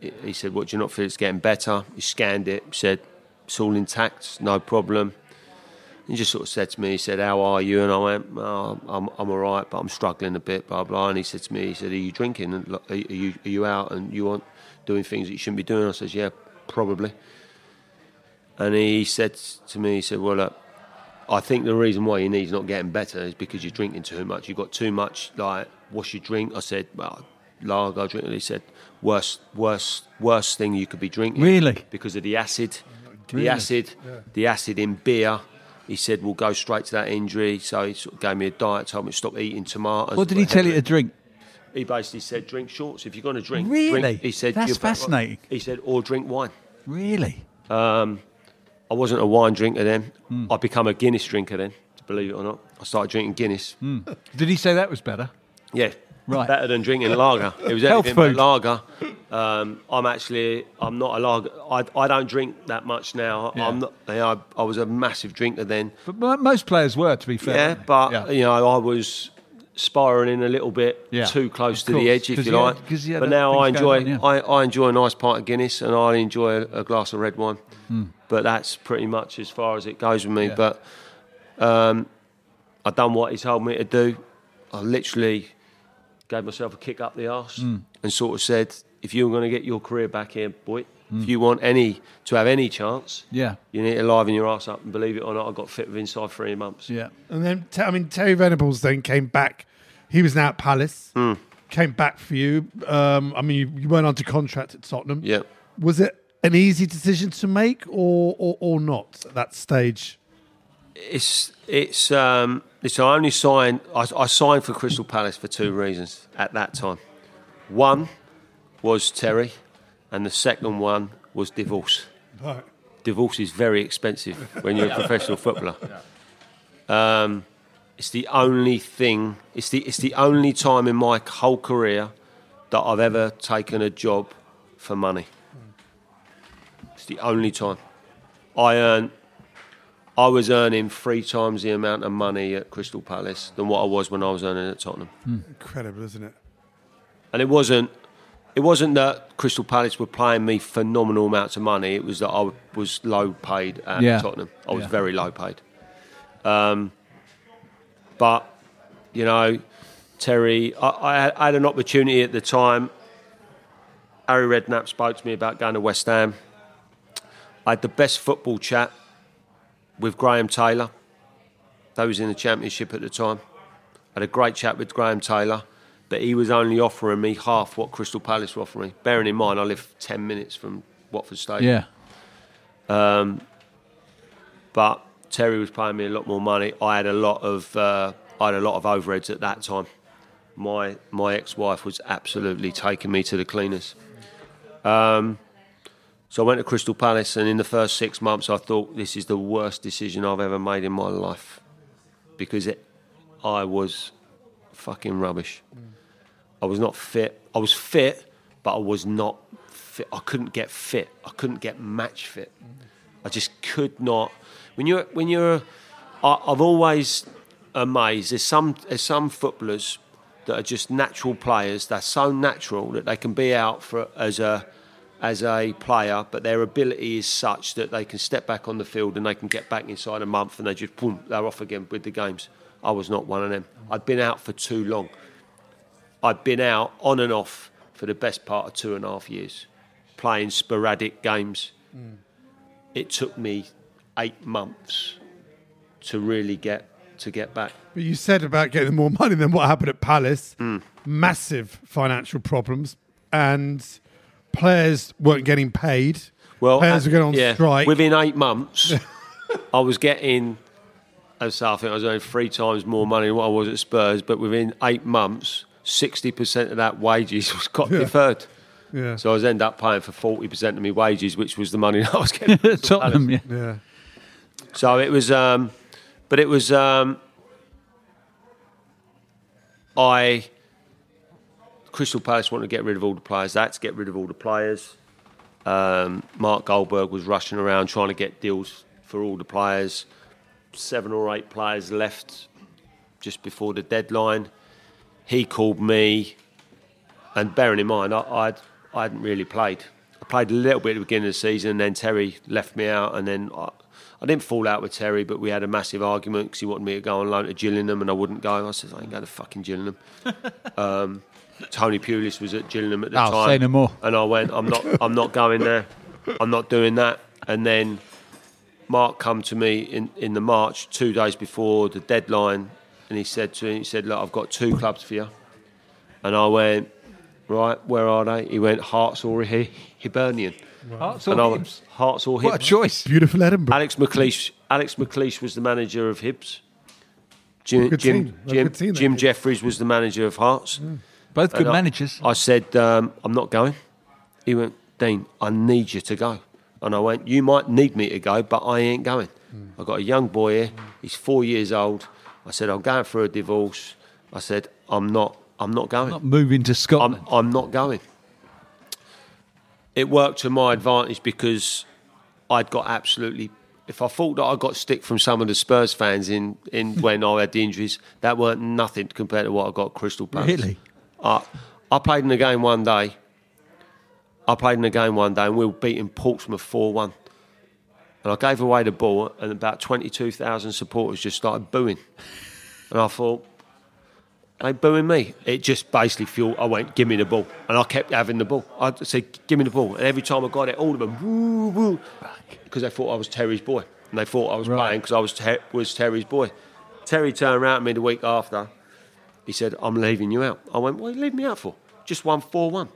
He- said, "What do you not feel it's getting better?" He scanned it, said, "It's all intact, no problem." He just sort of said to me, he said, "How are you?" And I went, oh, "I'm I'm all right, but I'm struggling a bit." Blah blah. And he said to me, he said, "Are you drinking? Are you are you out and you want doing things that you shouldn't be doing?" I says, "Yeah, probably." And he said to me, he said, "Well, look, I think the reason why your knee's not getting better is because you're drinking too much. You've got too much, like, what's your drink? I said, well, lager drink. And he said, worst, worst, worst thing you could be drinking. Really? Because of the acid. Really? The acid, the acid in beer. He said, we'll go straight to that injury. So he sort of gave me a diet, told me to stop eating tomatoes. what did he tell you to drink? He basically said, drink shorts. If you're going to drink, Really? drink. He said, That's fascinating. He said, or drink wine. Really? Um, I wasn't a wine drinker then. Hmm. I become a Guinness drinker then, believe it or not. I started drinking Guinness. Did he say that was better? Yeah, Right. Better than drinking lager. It was Health anything but lager. Um, I'm actually, I'm not a lager. I, I don't drink that much now. Yeah. I'm not. You know, I, I was a massive drinker then. But most players were, to be fair. Yeah, but Yeah. you know, I was spiraling a little bit Yeah. too close to the edge, if you like. had- like. 'cause you but now I enjoy, on. I, I enjoy a nice pint of Guinness, and I enjoy a, a glass of red wine. But that's pretty much as far as it goes with me. Yeah. But um, I done what he told me to do. I literally gave myself a kick up the arse Hmm. and sort of said, if you're going to get your career back here, boy, Hmm. if you want any to have any chance, Yeah. you need to liven your ass up. And believe it or not, I got fit within inside three months. Yeah. And then, I mean, Terry Venables then came back. He was now at Palace. Hmm. Came back for you. Um, I mean, you, you went on to contract at Tottenham. Yeah. Was it an easy decision to make, or or, or not at that stage? It's it's um it's I only signed I, I signed for Crystal Palace for two reasons at that time. One was Terry, and the second one was divorce. Right. Divorce is very expensive when you're a professional footballer. Um, it's the only thing. It's the it's the only time in my whole career that I've ever taken a job for money. It's the only time. I earned I was earning three times the amount of money at Crystal Palace than what I was when I was earning at Tottenham. Incredible, isn't it? And it wasn't it wasn't that Crystal Palace were paying me phenomenal amounts of money. It was that I was low paid at Yeah. Tottenham. I was Yeah. very low paid. Um, but you know, Terry, I, I, had, I had an opportunity at the time Harry Redknapp spoke to me about going to West Ham. I had the best football chat with Graham Taylor. They was in the championship at the time. I had a great chat with Graham Taylor, but he was only offering me half what Crystal Palace were offering me. Bearing in mind, I live ten minutes from Watford Stadium. Yeah. Um, but Terry was paying me a lot more money. I had a lot of uh, I had a lot of overheads at that time. My my ex-wife was absolutely taking me to the cleaners. Um, so I went to Crystal Palace, and in the first six months, I thought this is the worst decision I've ever made in my life because it, I was fucking rubbish. I was not fit. I was fit, but I was not fit. I couldn't get fit. I couldn't get match fit. I just could not. When you're when you're, I, I've always amazed. There's some there's some footballers that are just natural players. They're so natural that they can be out for as a as a player, but their ability is such that they can step back on the field and they can get back inside a month and they just boom, they're off again with the games. I was not one of them. I'd been out for too long. I'd been out on and off for the best part of two and a half years, playing sporadic games. It took me eight months to really get to get back. But you said about getting more money than what happened at Palace. Hmm. Massive financial problems, and players weren't getting paid. Well, players uh, were going on yeah, strike. Within eight months, I was getting, as I think I was earning three times more money than what I was at Spurs. But within eight months, sixty percent of that wages was got deferred. yeah, So I was end up paying for forty percent of my wages, which was the money that I was getting. from Tottenham, yeah. yeah. So it was, um, but it was, um, I, Crystal Palace wanted to get rid of all the players. They had to get rid of all the players. Um, Mark Goldberg was rushing around trying to get deals for all the players. Seven or eight players left just before the deadline. He called me, and bearing in mind, I, I'd, I hadn't really played. I played a little bit at the beginning of the season, and then Terry left me out, and then I, I didn't fall out with Terry, but we had a massive argument because he wanted me to go on loan to Gillingham, and I wouldn't go. I said, I ain't going to fucking Gillingham. um, Tony Pulis was at Gillingham at the Oh, time. say no more. And I went, I'm not, I'm not going there. I'm not doing that. And then Mark come to me in, in the March, two days before the deadline, and he said to me, he said, look, I've got two clubs for you. And I went, right, where are they? He went, Hearts or Hi- Hibernian. Hearts And I or went, Hibs? Hearts or What a choice. Beautiful Edinburgh. Alex McLeish, Alex McLeish was the manager of Hibs. Jim, Jim. Jim, Good team, that Jim Jeffries was the manager of Hearts. Mm. Both good And managers. I said, um, I'm not going. He went, Dean, I need you to go. And I went, You might need me to go, but I ain't going. I've got a young boy here. He's four years old. I said, I'm going for a divorce. I said, I'm not, I'm not going. Not moving to I'm, Scotland. I'm not going. It worked to my advantage because I'd got absolutely. If I thought that I got stick from some of the Spurs fans in, in when I had the injuries, that weren't nothing compared to what I got at Crystal Palace. Really? I, I played in the game one day. I played in the game one day and we were beating Portsmouth 4 1. And I gave away the ball, and about 22,000 supporters just started booing. And I thought, they booing me. It just basically fueled. I went, give me the ball, and I kept having the ball. I said, give me the ball, and every time I got it, all of them woo woo, because they thought I was Terry's boy, and they thought I was Right. playing because I was ter- was Terry's boy. Terry turned around to me the week after. He said, "I'm leaving you out." I went, "What are you leaving me out for? Just won four one."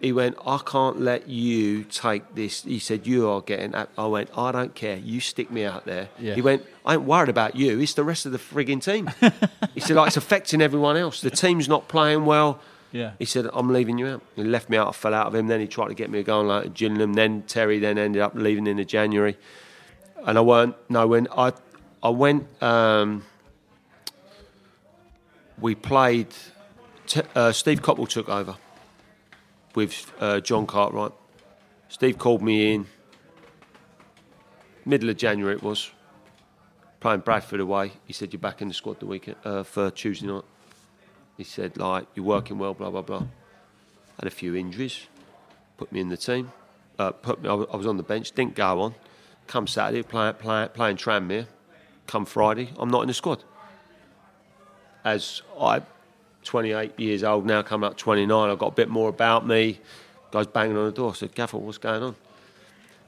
He went, "I can't let you take this." He said, "You are getting." Out. I went, "I don't care. You stick me out there." Yeah. He went, "I ain't worried about you. It's the rest of the frigging team." he said, "Like it's affecting everyone else. The team's not playing well." Yeah. He said, "I'm leaving you out." He left me out. I fell out of him. Then he tried to get me going like a Gillingham. Then Terry then ended up leaving in the January, and I weren't. No, when I I went. Um, we played. T- uh, Steve Coppell took over with uh, John Cartwright. Steve called me in middle of January. It was playing Bradford away. He said, "You're back in the squad the weekend uh, for Tuesday night." He said, "Like you're working well, blah blah blah." Had a few injuries, put me in the team. Uh, put me. I was on the bench. Didn't go on. Come Saturday, play, play, playing Tranmere. Come Friday, I'm not in the squad. As I, 28 years old now, coming up 29, I've got a bit more about me. Guys banging on the door. I said, Gaffer, what's going on?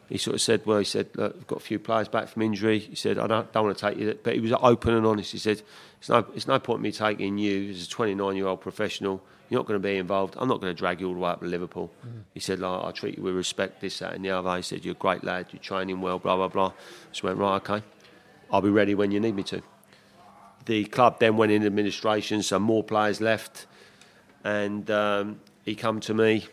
He sort of said, well, he said, look, I've got a few players back from injury. He said, I don't, don't want to take you, but he was open and honest. He said, it's no, it's no point me taking you as a 29 year old professional. You're not going to be involved. I'm not going to drag you all the way up to Liverpool. Mm. He said, like, I treat you with respect, this, that, and the other. He said, you're a great lad. You're training well, blah, blah, blah. So I went, right, okay. I'll be ready when you need me to. The club then went in administration, so more players left. And um, he come to me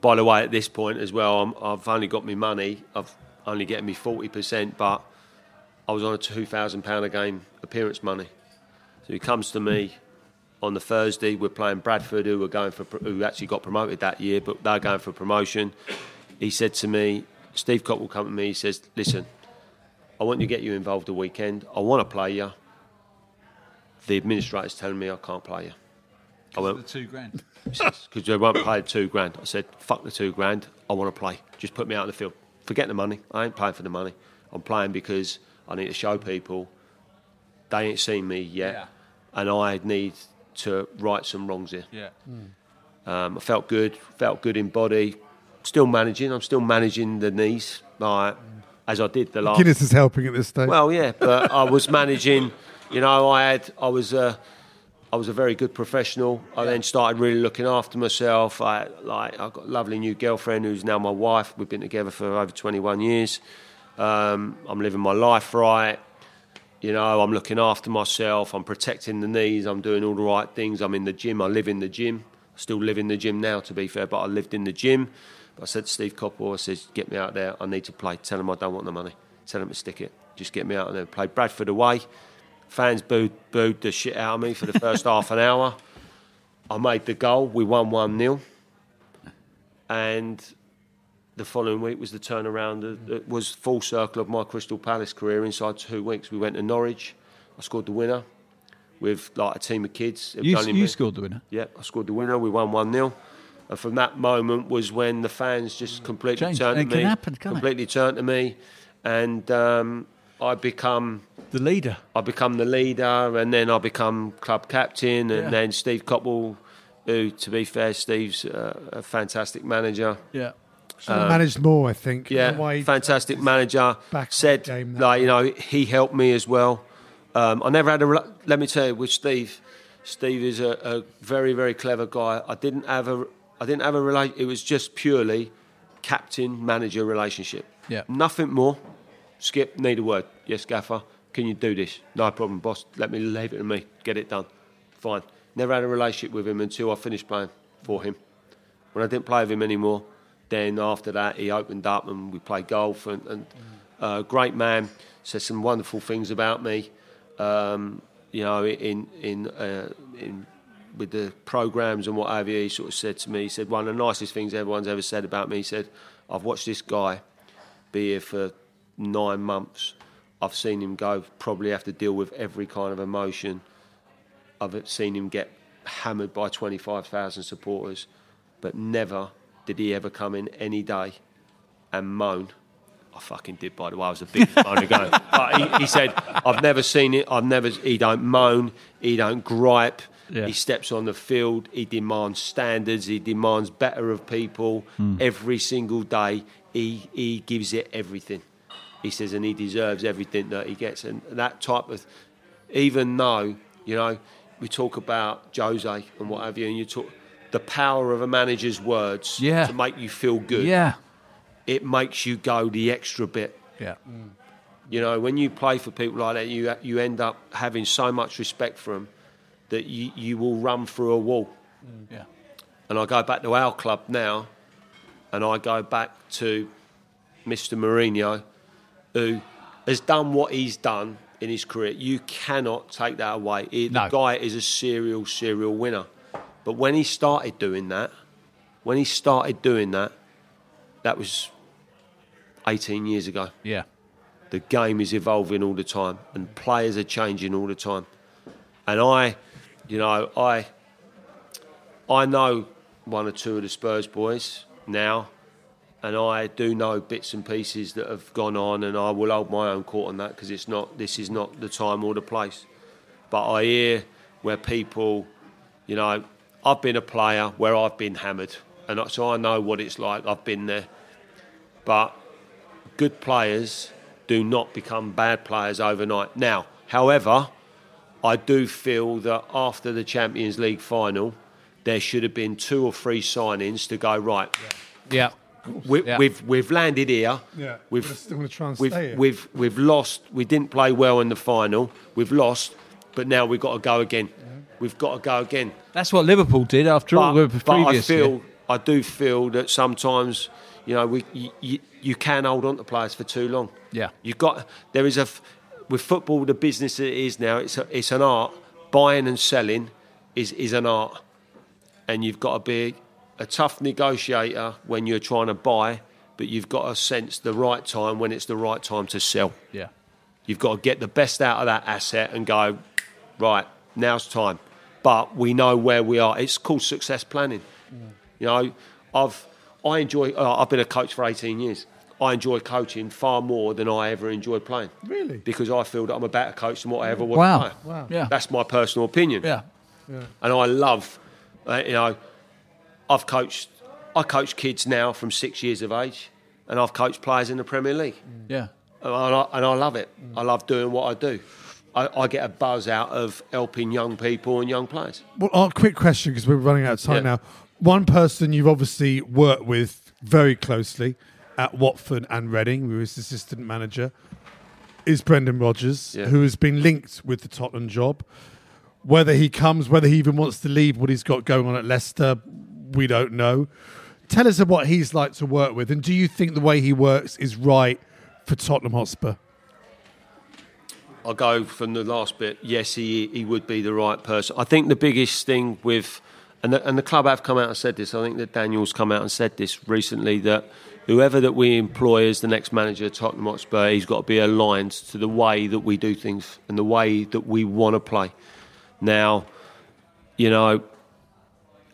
by the way, at this point as well, i have only got my money. I've only getting me forty percent, but I was on a two thousand pound a game appearance money. So he comes to me on the Thursday. We're playing Bradford, who were going for who actually got promoted that year, but they're going for promotion. He said to me, Steve Coppell come to me. He says, "Listen, I want to get you involved the weekend. I want to play you. The administrator's telling me I can't play you." I went, the two grand. Because they won't pay two grand. I said, fuck the two grand. I want to play. Just put me out in the field. Forget the money. I ain't playing for the money. I'm playing because I need to show people they ain't seen me yet, yeah. and I need to right some wrongs here. Yeah. Mm. Um, I felt good. Felt good in body. Still managing. I'm still managing the knees, like as I did the last. Guinness is helping at this stage. Well, yeah, but I was managing. You know, I had. I was. Uh, I was a very good professional. I then started really looking after myself. I like I've got a lovely new girlfriend who's now my wife. We've been together for over 21 years. Um, I'm living my life right. You know, I'm looking after myself. I'm protecting the knees. I'm doing all the right things. I'm in the gym. I live in the gym. I still live in the gym now, to be fair, but I lived in the gym. But I said to Steve Coppell, I said, get me out there. I need to play. Tell him I don't want the money. Tell him to stick it. Just get me out there. Play Bradford away. Fans booed, booed the shit out of me for the first half an hour. I made the goal. We won 1 0. And the following week was the turnaround. It was full circle of my Crystal Palace career. Inside two weeks, we went to Norwich. I scored the winner with like a team of kids. You, you scored the winner? Yeah, I scored the winner. We won 1 0. And from that moment was when the fans just completely Change. turned it to me. Happen, completely it? turned to me. And um, I become the leader. I become the leader, and then I become club captain, and yeah. then Steve Coppell, who, to be fair, Steve's uh, a fantastic manager. Yeah. Um, managed more, I think. Yeah, fantastic manager. Back said, like you know, he helped me as well. Um, I never had a. Let me tell you, with Steve, Steve is a, a, very, very clever guy. I didn't have a. I didn't have a relate. It was just purely captain manager relationship. Yeah. Nothing more. Skip, need a word. Yes, Gaffer, can you do this? No problem, boss. Let me leave it to me. Get it done. Fine. Never had a relationship with him until I finished playing for him. When I didn't play with him anymore, then after that he opened up and we played golf. And, and uh, great man, said some wonderful things about me. Um, you know, in in uh, in with the programs and what have you, he sort of said to me, he said one of the nicest things everyone's ever said about me. He said, "I've watched this guy be here for nine months, I've seen him go, probably have to deal with every kind of emotion. I've seen him get hammered by 25,000 supporters, but never did he ever come in any day and moan. I fucking did, by the way. I was a big moaner going. But he, he, said, I've never seen it. I've never. He don't moan. He don't gripe. Yeah. He steps on the field. He demands standards. He demands better of people mm. every single day. He he gives it everything he says, and he deserves everything that he gets. And that type of, even though, you know, we talk about Jose and what have you, and you talk the power of a manager's words yeah. to make you feel good. Yeah. It makes you go the extra bit. Yeah. Mm. You know, when you play for people like that, you you end up having so much respect for them that you, you will run through a wall. Mm. Yeah. And I go back to our club now, and I go back to Mr. Mourinho, who has done what he's done in his career. You cannot take that away. He, no. The guy is a serial, serial winner. But when he started doing that, when he started doing that, that was 18 years ago. Yeah. The game is evolving all the time and players are changing all the time. And I, you know, I I know one or two of the Spurs boys now and I do know bits and pieces that have gone on, and I will hold my own court on that because it's not. This is not the time or the place. But I hear where people, you know, I've been a player where I've been hammered, and so I know what it's like. I've been there, but good players do not become bad players overnight. Now, however, I do feel that after the Champions League final, there should have been two or three signings to go right. Yeah. We, Yeah. We've we've landed here. Yeah, we've we're still gonna try and we've, stay here. we've we've lost. We didn't play well in the final. We've lost, but now we've got to go again. We've got to go again. That's what Liverpool did after all But, the but I feel year. I do feel that sometimes you know we you, you, you can hold on to players for too long. Yeah. you got there is a with football the business it is now. It's a, it's an art. Buying and selling is is an art, and you've got to be a tough negotiator when you're trying to buy, but you've got to sense the right time when it's the right time to sell. Yeah. You've got to get the best out of that asset and go, right, now's time. But we know where we are. It's called success planning. You know, I've I enjoy. Uh, I've been a coach for 18 years. I enjoy coaching far more than I ever enjoyed playing. Really? Because I feel that I'm a better coach than what I ever was. Wow. player. Wow. Yeah. That's my personal opinion. Yeah. And I love, uh, you know, I've coached. I coach kids now from six years of age, and I've coached players in the Premier League Yeah. and I, and I love it. I love doing what I do. I, I get a buzz out of helping young people and young players. Well, uh, quick question because we're running out of time Yeah. now. One person you've obviously worked with very closely at Watford and Reading, who is assistant manager, is Brendan Rodgers, Yeah. who has been linked with the Tottenham job. Whether he comes, whether he even wants to leave what he's got going on at Leicester, we don't know. Tell us what he's like to work with, and do you think the way he works is right for Tottenham Hotspur? I'll go from the last bit. Yes, he he would be the right person. I think the biggest thing with and the, and the club have come out and said this. I think that Daniel's come out and said this recently that whoever that we employ as the next manager of Tottenham Hotspur, he's got to be aligned to the way that we do things and the way that we want to play. Now, you know,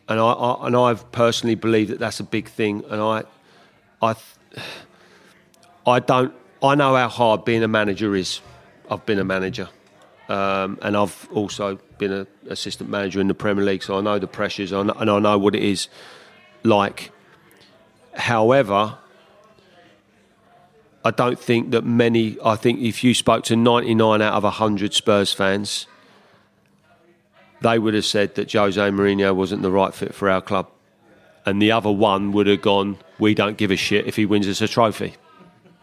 and I, I and I've personally believe that that's a big thing, and I, I, I don't. I know how hard being a manager is. I've been a manager, um, and I've also been an assistant manager in the Premier League, so I know the pressures and I know what it is like. However, I don't think that many. I think if you spoke to 99 out of 100 Spurs fans, they would have said that Jose Mourinho wasn't the right fit for our club. And the other one would have gone, we don't give a shit if he wins us a trophy.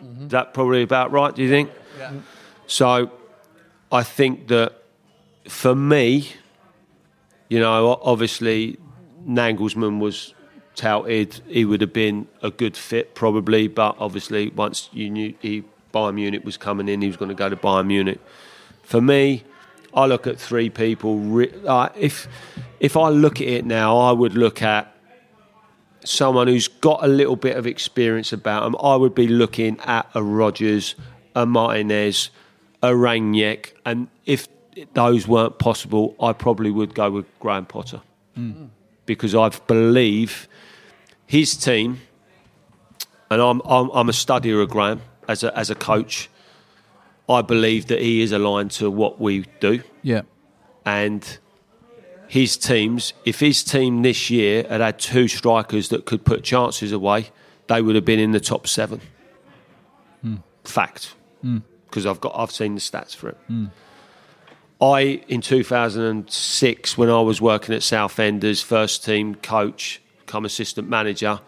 Mm-hmm. Is that probably about right, do you think? So I think that for me, you know, obviously Nagelsmann was touted. He would have been a good fit probably, but obviously once you knew he Bayern Munich was coming in, he was going to go to Bayern Munich. For me, I look at three people. Re- uh, if if I look at it now, I would look at someone who's got a little bit of experience about them. I would be looking at a Rodgers, a Martinez, a Rangnick, and if those weren't possible, I probably would go with Graham Potter because I believe his team, and I'm, I'm I'm a studier of Graham as a as a coach. I believe that he is aligned to what we do Yeah. and his teams, if his team this year had had two strikers that could put chances away, they would have been in the top seven. Hmm. Fact, hmm. because I've got I've seen the stats for it. Hmm. I in 2006, when I was working at Southend as first team coach, come assistant manager,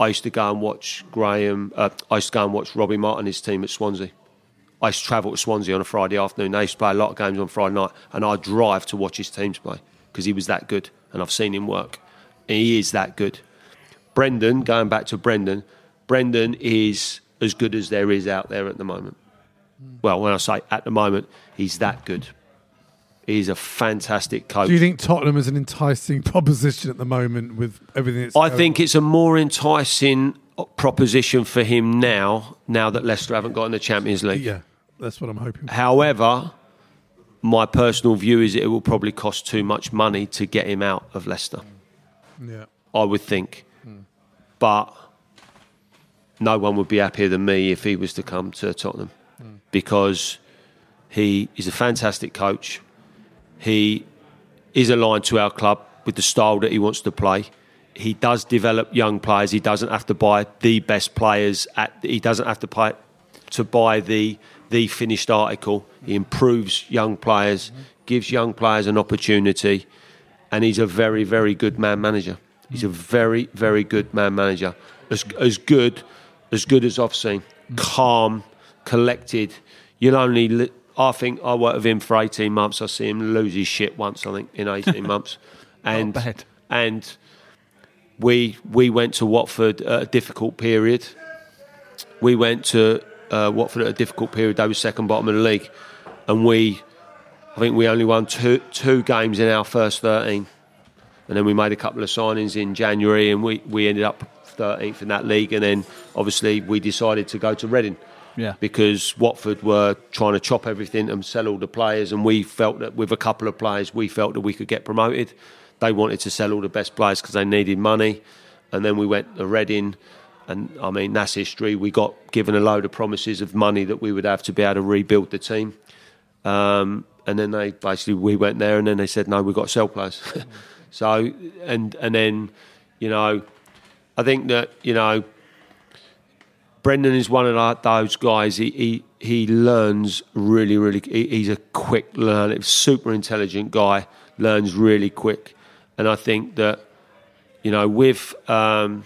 I used to go and watch Graham. Uh, I used to go and watch Robbie Martinez team at Swansea. I used to travel to Swansea on a Friday afternoon. They used to play a lot of games on Friday night, and I'd drive to watch his teams play because he was that good, and I've seen him work. He is that good. Brendan, going back to Brendan, Brendan is as good as there is out there at the moment. Well, when I say at the moment, he's that good. He's a fantastic coach. Do you think Tottenham is an enticing proposition at the moment with everything that's I think it's a more enticing proposition for him now, now that Leicester haven't got in the Champions League. Yeah, that's what I'm hoping. for. However, my personal view is it will probably cost too much money to get him out of Leicester. Yeah. I would think. But no one would be happier than me if he was to come to Tottenham because he is a fantastic coach. He is aligned to our club with the style that he wants to play. he does develop young players. He doesn't have to buy the best players. At he doesn't have to buy to buy the the finished article. He improves young players, gives young players an opportunity, and he's a very very good man manager. He's a very very good man manager. As as good as good as I've seen. Calm, collected. You'll only. Li- I think I worked with him for eighteen months. I see him lose his shit once. I think in eighteen months, and bad. and we we went to Watford at a difficult period. We went to uh, Watford at a difficult period. They were second bottom of the league, and we, I think we only won two two games in our first thirteen, and then we made a couple of signings in January, and we we ended up thirteenth in that league, and then obviously we decided to go to Reading. Yeah. Because Watford were trying to chop everything and sell all the players, and we felt that with a couple of players, we felt that we could get promoted. They wanted to sell all the best players because they needed money, and then we went to Reading, and I mean that's history. We got given a load of promises of money that we would have to be able to rebuild the team, um, and then they basically we went there, and then they said no, we've got to sell players. so and and then you know, I think that you know Brendan is one of those guys. He he, he learns really, really. He, he's a quick learner, super intelligent guy. Learns really quick, and I think that you know with um,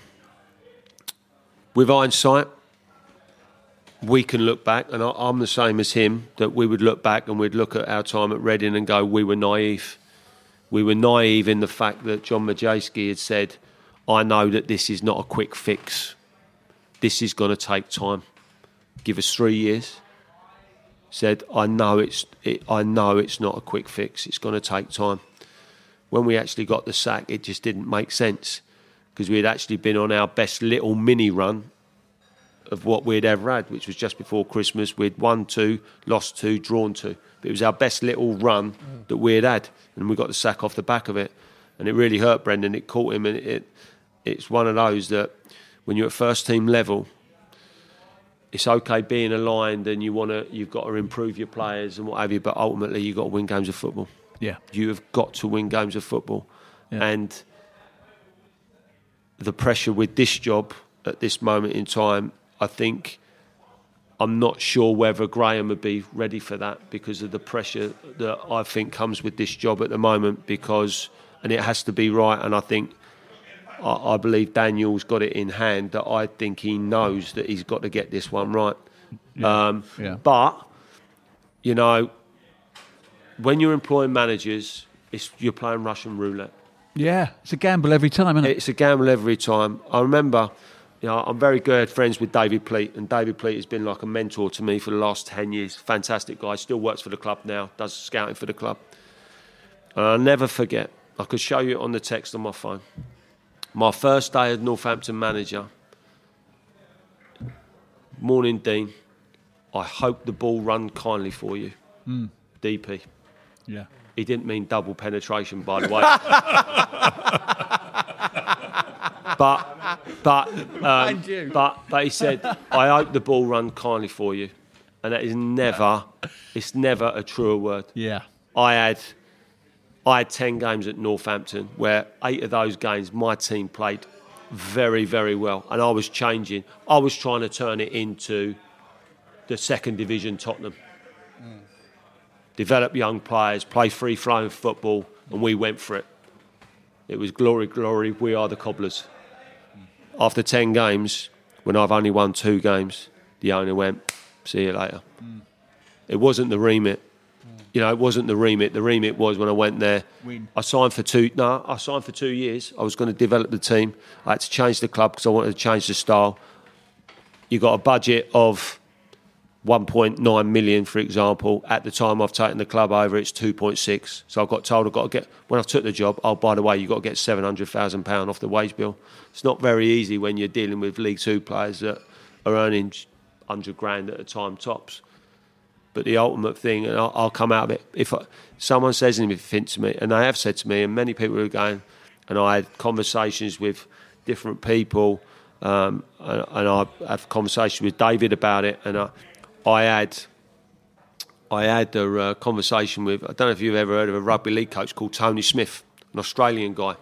with hindsight, we can look back, and I'm the same as him. That we would look back and we'd look at our time at Reading and go, we were naive. We were naive in the fact that John Madejski had said, "I know that this is not a quick fix." this is going to take time. Give us three years. Said, I know it's, it, I know it's not a quick fix. It's going to take time. When we actually got the sack, it just didn't make sense because we had actually been on our best little mini run of what we'd ever had, which was just before Christmas. We'd won two, lost two, drawn two. But it was our best little run that we'd had, and we got the sack off the back of it, and it really hurt Brendan. It caught him, and it, it's one of those that when you're at first team level, it's okay being aligned and you want to, you've got to improve your players and what have you, but ultimately you've got to win games of football. Yeah. You have got to win games of football. Yeah. And the pressure with this job at this moment in time, I think I'm not sure whether Graham would be ready for that because of the pressure that I think comes with this job at the moment because and it has to be right and I think I, I believe Daniel's got it in hand that I think he knows that he's got to get this one right. Um, Yeah. But you know, when you're employing managers, it's, you're playing Russian roulette. Yeah. It's a gamble every time, isn't it? It's a gamble every time. I remember, you know, I'm very good friends with David Pleat, and David Pleat has been like a mentor to me for the last 10 years. Fantastic guy, still works for the club now, does scouting for the club. And I'll never forget, I could show you it on the text on my phone. My first day as Northampton manager, morning, Dean. I hope the ball run kindly for you. Hmm. DP. yeah. He didn't mean double penetration, by the way. but but um, but but he said, "I hope the ball run kindly for you," and that is never, it's never a truer word. Yeah. I had I had ten games at Northampton where eight of those games my team played very very well, and I was changing. I was trying to turn it into the second division Tottenham. Develop young players, play free flowing football, and we went for it. It was glory, glory. We are the cobblers. After ten games, when I've only won two games, the owner went, "See you later." Mm. It wasn't the remit. Mm. You know, it wasn't the remit. The remit was when I went there. Win. I signed for two. No, I signed for two years. I was going to develop the team. I had to change the club because I wanted to change the style. You got a budget of 1.9 million, for example. At the time I've taken the club over, it's 2.6. So I got told I've got to get. When I took the job, oh by the way, you've got to get 700,000 pound off the wage bill. It's not very easy when you're dealing with League Two players that are earning 100 grand at a time tops. But the ultimate thing, and I'll, I'll come out of it. If I, someone says anything to me, and they have said to me, and many people are going, and I had conversations with different people, um, and, and I have conversations with David about it, and I, I had, I had a uh, conversation with. I don't know if you've ever heard of a rugby league coach called Tony Smith, an Australian guy,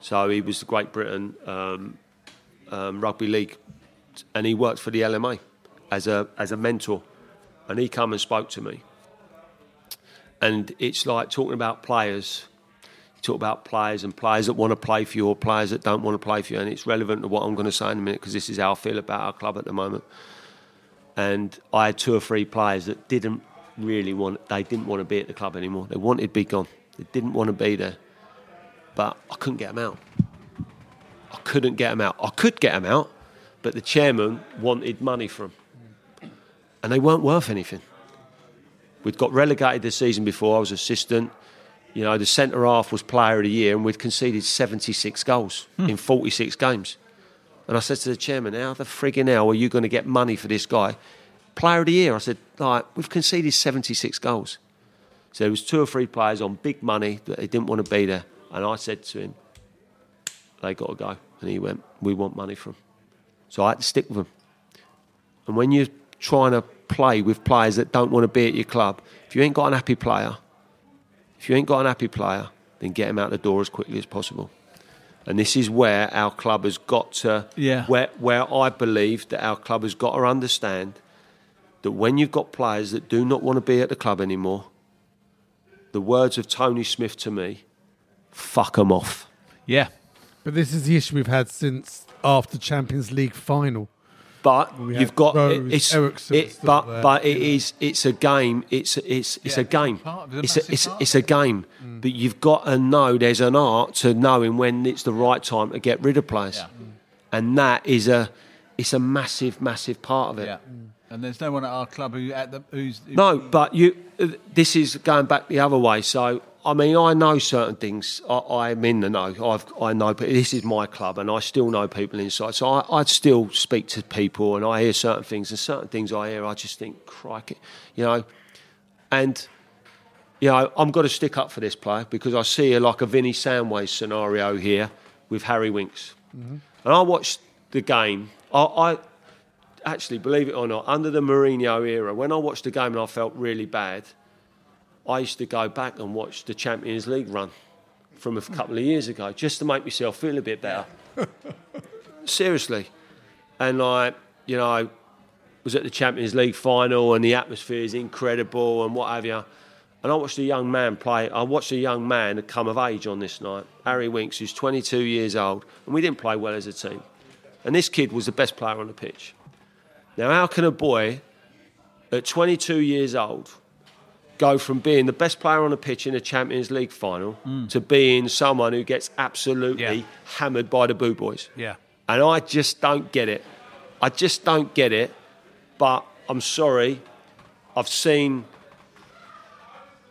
So he was the Great Britain um, um, Rugby League, and he worked for the LMA as a as a mentor, and he come and spoke to me. And it's like talking about players. You talk about players and players that want to play for you, or players that don't want to play for you, and it's relevant to what I'm going to say in a minute because this is how I feel about our club at the moment. And I had two or three players that didn't really want. They didn't want to be at the club anymore. They wanted to be gone. They didn't want to be there but I couldn't get them out. I couldn't get them out. I could get them out, but the chairman wanted money from them. And they weren't worth anything. We'd got relegated the season before. I was assistant. You know, the centre half was player of the year, and we'd conceded 76 goals hmm. in 46 games. And I said to the chairman, How the frigging hell are you going to get money for this guy? Player of the year. I said, like, we've conceded 76 goals. So there was two or three players on big money that they didn't want to be there. And I said to him, they got to go. And he went, we want money from. So I had to stick with them. And when you're trying to play with players that don't want to be at your club, if you ain't got an happy player, if you ain't got an happy player, then get him out the door as quickly as possible. And this is where our club has got to, Yeah. where, where I believe that our club has got to understand that when you've got players that do not want to be at the club anymore, the words of Tony Smith to me, fuck them off. Yeah. But this is the issue we've had since after Champions League final. But We you've got Rose, it's Eriksen it, but there, but it know. is it's a game. It's it's it's Yeah, a game. part of it, It's a it's, it's a game. Mm. But you've got to know there's an art to knowing when it's the right time to get rid of players, Yeah. and that is a it's a massive massive part of it. Yeah. And there's no one at our club who at the who's who- No, but you. This is going back the other way. So I mean, I know certain things. I, I'm in the know. I've I know, but this is my club, and I still know people inside. So I, I still speak to people, and I hear certain things, and certain things I hear, I just think, crikey, you know, and. You know, I'm got to stick up for this player because I see a, like a Vinny Samways scenario here with Harry Winks. Mm-hmm. And I watched the game. I, I actually, believe it or not, under the Mourinho era, when I watched the game and I felt really bad, I used to go back and watch the Champions League run from a couple of years ago just to make myself feel a bit better. Seriously. And I, you know, was at the Champions League final and the atmosphere is incredible and what have you. And I watched a young man play. I watched a young man come of age on this night, Harry Winks, who's 22 years old, and we didn't play well as a team. And this kid was the best player on the pitch. Now, how can a boy at 22 years old go from being the best player on the pitch in a Champions League final mm. to being someone who gets absolutely Yeah. hammered by the boo boys? Yeah. And I just don't get it. I just don't get it. But I'm sorry. I've seen,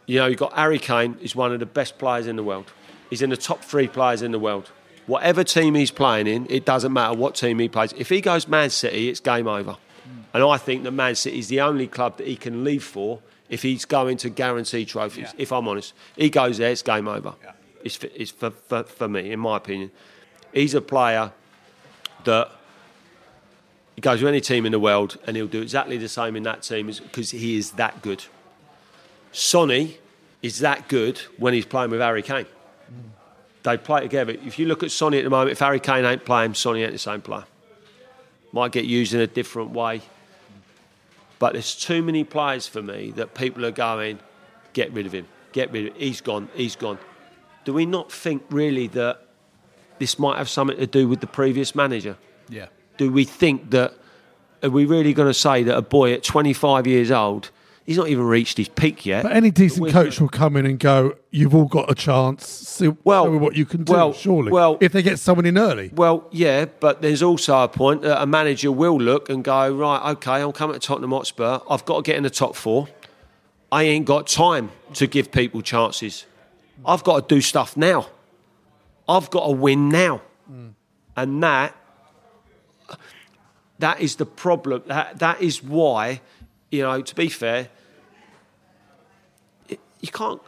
you know, you've got Harry Kane, is one of the best players in the world. He's in the top three players in the world. Whatever team he's playing in, it doesn't matter what team he plays. If he goes Man City, it's game over. Mm. And I think that Man City is the only club that he can leave for if he's going to guarantee trophies, Yeah. if I'm honest. He goes there, it's game over. Yeah. It's, for, it's for, for, for me, in my opinion. He's a player that he goes to any team in the world and he'll do exactly the same in that team because he is that good. Sonny is that good when he's playing with Harry Kane. They play together. If you look at Sonny at the moment, if Harry Kane ain't playing, Sonny ain't the same player. Might get used in a different way. But there's too many players for me that people are going, get rid of him, get rid of him. He's gone, he's gone. Do we not think really that this might have something to do with the previous manager? Yeah. do we think that are we really going to say that a boy at 25 years old he's not even reached his peak yet. But any decent coach will come in and go, "You've all got a chance. See, Well- show me what you can do." well- surely, well- if they get someone in early, well yeah but there's also a point that a manager will look and go right okay i'm coming to tottenham hotspur. I've got to get in the top four. I ain't got time to give people chances. I've got to do stuff now. I've got to win now. Mm. And that that is the problem. That, that is why you know to be fair you can't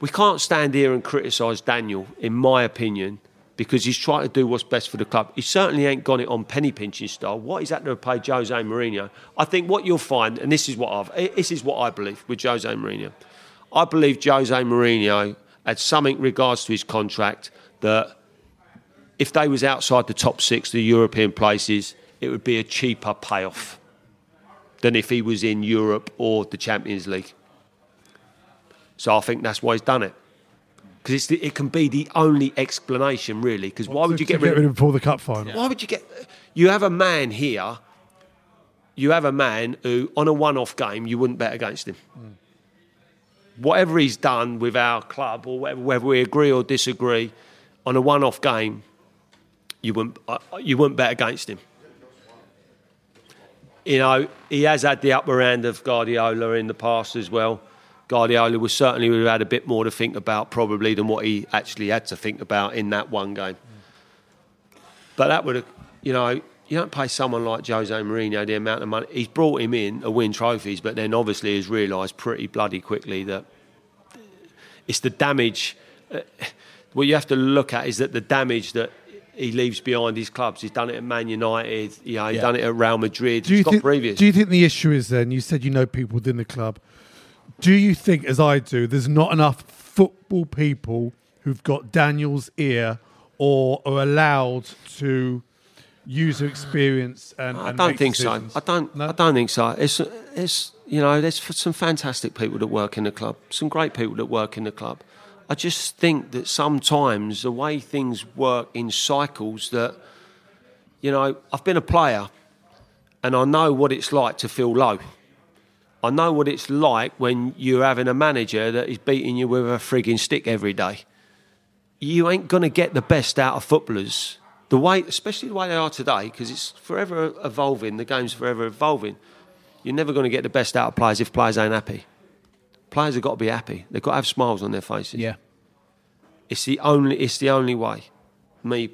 we can't stand here and criticise Daniel, in my opinion, because he's trying to do what's best for the club. He certainly ain't got it on penny pinching style. What is that to pay Jose Mourinho? I think what you'll find, and this is what I've, this is what I believe with Jose Mourinho. I believe Jose Mourinho had something in regards to his contract that if they was outside the top six, the European places, it would be a cheaper payoff than if he was in Europe or the Champions League. So I think that's why he's done it. Because it can be the only explanation, really. Because why would you get rid of him before the cup final? why would you get? You have a man here. You have a man who, on a one-off game, you wouldn't bet against him. Whatever he's done with our club, or whether, whether we agree or disagree, on a one-off game, you wouldn't uh, you wouldn't bet against him. You know, he has had the upper hand of Guardiola in the past as well. Guardiola was certainly would have had a bit more to think about probably than what he actually had to think about in that one game. But that would have, you know, you don't pay someone like Jose Mourinho the amount of money. He's brought him in to win trophies, but then obviously has realised pretty bloody quickly that it's the damage. Uh, what you have to look at is that the damage that he leaves behind his clubs. He's done it at Man United. You know, he's Yeah. done it at Real Madrid. Do you, think, previous. do you think the issue is then, you said you know people within the club. Do you think, as I do, there's not enough football people who've got Daniel's ear or are allowed to use their experience and, I and don't think decisions? so. I don't. No? I don't think so. It's it's you know there's some fantastic people that work in the club, some great people that work in the club. I just think that sometimes the way things work in cycles that you know I've been a player and I know what it's like to feel low. I know what it's like when you're having a manager that is beating you with a frigging stick every day. You ain't going to get the best out of footballers the way, especially the way they are today, because it's forever evolving. The game's forever evolving. You're never going to get the best out of players if players ain't happy. Players have got to be happy. They've got to have smiles on their faces. Yeah. It's the only. It's the only way. Me,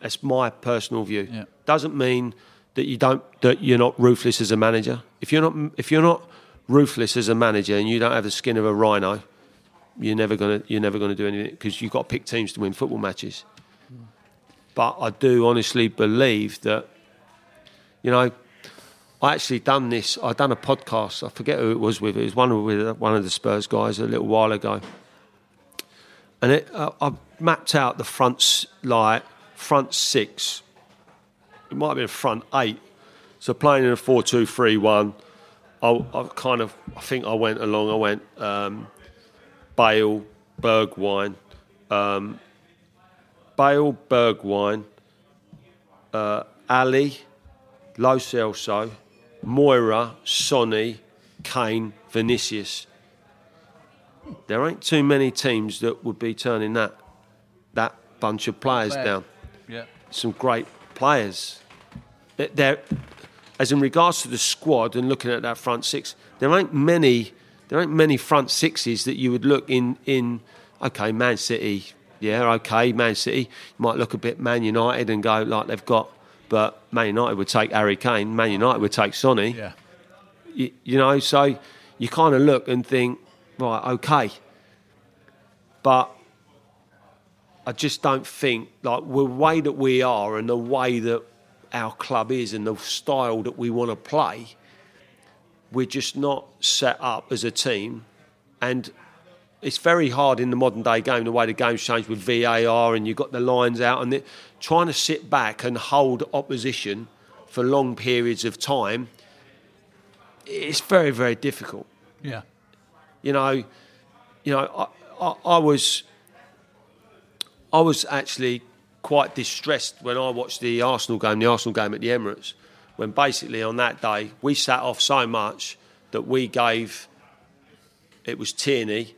that's my personal view. Yeah. Doesn't mean that you don't that you're not ruthless as a manager. If you're not if you're not ruthless as a manager and you don't have the skin of a rhino, you're never gonna you're never gonna do anything because you've got to pick teams to win football matches. But I do honestly believe that, you know, I actually done this. I done a podcast. I forget who it was with. It was one of with one of the Spurs guys a little while ago, and it, uh, I mapped out the fronts like front six. It might have been front eight. So playing in a four-two-three-one, I, I kind of I think I went along. I went um, Bale, Bergwijn, um, Bale, Bergwijn, uh, Alli, Lo Celso, Moura, Sonny, Kane, Vinicius. There ain't too many teams that would be turning that that bunch of players Bad. down. Yeah. Some great players. They're- as in regards to the squad and looking at that front six, there ain't many. There ain't many front sixes that you would look in. In okay, Man City, yeah, okay, Man City. You might look a bit Man United and go like they've got, but Man United would take Harry Kane. Man United would take Sonny Yeah. you, you know, so you kind of look and think, right, okay. But I just don't think, like, the way that we are and the way that our club is and the style that we want to play, we're just not set up as a team. And it's very hard in the modern day game, the way the game's changed with VAR and you've got the lines out and it, trying to sit back and hold opposition for long periods of time it's very very difficult. Yeah. You know, you know, I, I, I was, I was actually quite distressed when I watched the Arsenal game, the Arsenal game at the Emirates, when basically on that day we sat off so much that we gave, it was Tierney,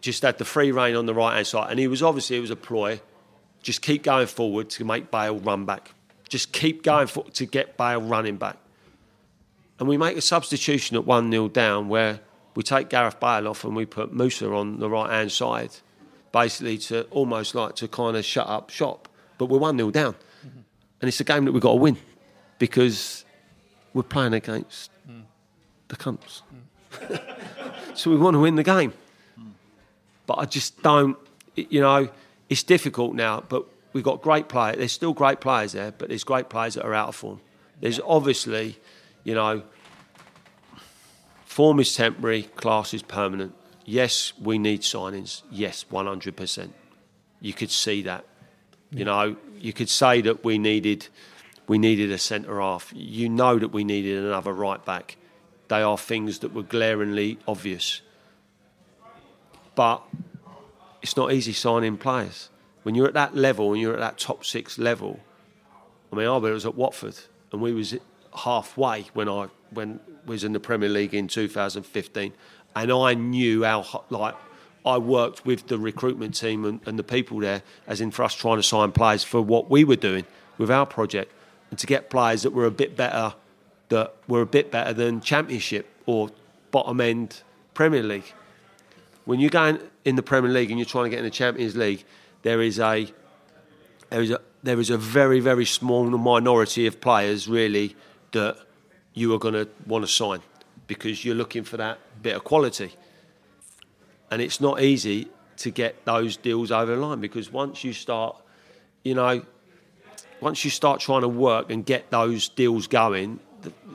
just had the free rein on the right hand side, and he was obviously it was a ploy, just keep going forward to make Bale run back, just keep going for, to get Bale running back. And we make a substitution at 1 0 down where we take Gareth Bale off and we put Moussa on the right hand side, basically to almost like to kind of shut up shop. But we're 1 0 down. And it's a game that we've got to win because we're playing against the cunts. so we want to win the game. But I just don't, you know, it's difficult now, but we've got great players. There's still great players there, but there's great players that are out of form. There's obviously, you know, form is temporary, class is permanent. Yes, we need signings. Yes, 100%. You could see that. You know, you could say that we needed we needed a centre half. You know that we needed another right back. They are things that were glaringly obvious. But it's not easy signing players. When you're at that level and you're at that top six level, I mean, I was at Watford and we was halfway when I when was in the Premier League in 2015, and I knew how like I worked with the recruitment team and, and the people there, as in for us trying to sign players for what we were doing with our project, and to get players that were a bit better, that were a bit better than Championship or bottom end Premier League. When you're going in the Premier League and you're trying to get in the Champions League, there is a there is a there is a very very small minority of players really that you are going to want to sign because you're looking for that bit of quality. And it's not easy to get those deals over the line because once you start, you know, once you start trying to work and get those deals going,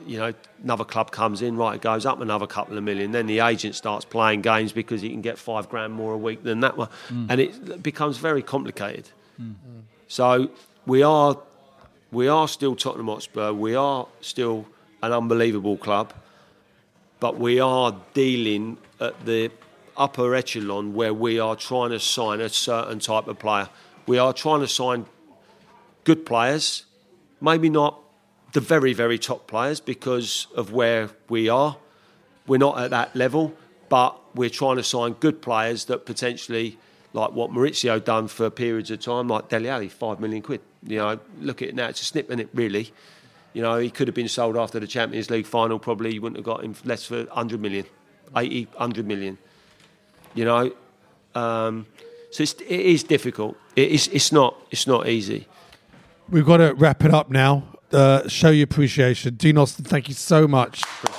you know, another club comes in, right, it goes up another couple of million. Then the agent starts playing games because he can get five grand more a week than that one. Mm. And it becomes very complicated. Mm. So we are we are still Tottenham Hotspur. We are still an unbelievable club, but we are dealing at the upper echelon where we are trying to sign a certain type of player. We are trying to sign good players, maybe not the very, very top players because of where we are. We're not at that level, but we're trying to sign good players that potentially, like what Mauricio done for periods of time, like Dele Alli, five million quid. You know, look at it now; it's a snip in it, really. You know, he could have been sold after the Champions League final. Probably he wouldn't have got him less for 100 million, 80, 100 million. You know, um, so it's, it is difficult. It is, it's not. It's not easy. We've got to wrap it up now. Uh, show your appreciation, Dean Austin. Thank you so much you.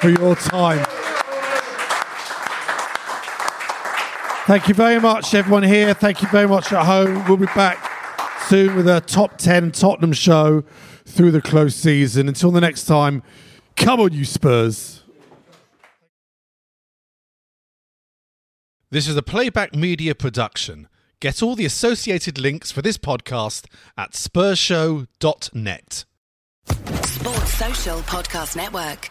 for your time. Thank you very much, everyone here. Thank you very much at home. We'll be back soon with a top 10 Tottenham show through the close season. Until the next time, come on, you Spurs. This is a playback media production. Get all the associated links for this podcast at spursshow.net. Sports Social Podcast Network.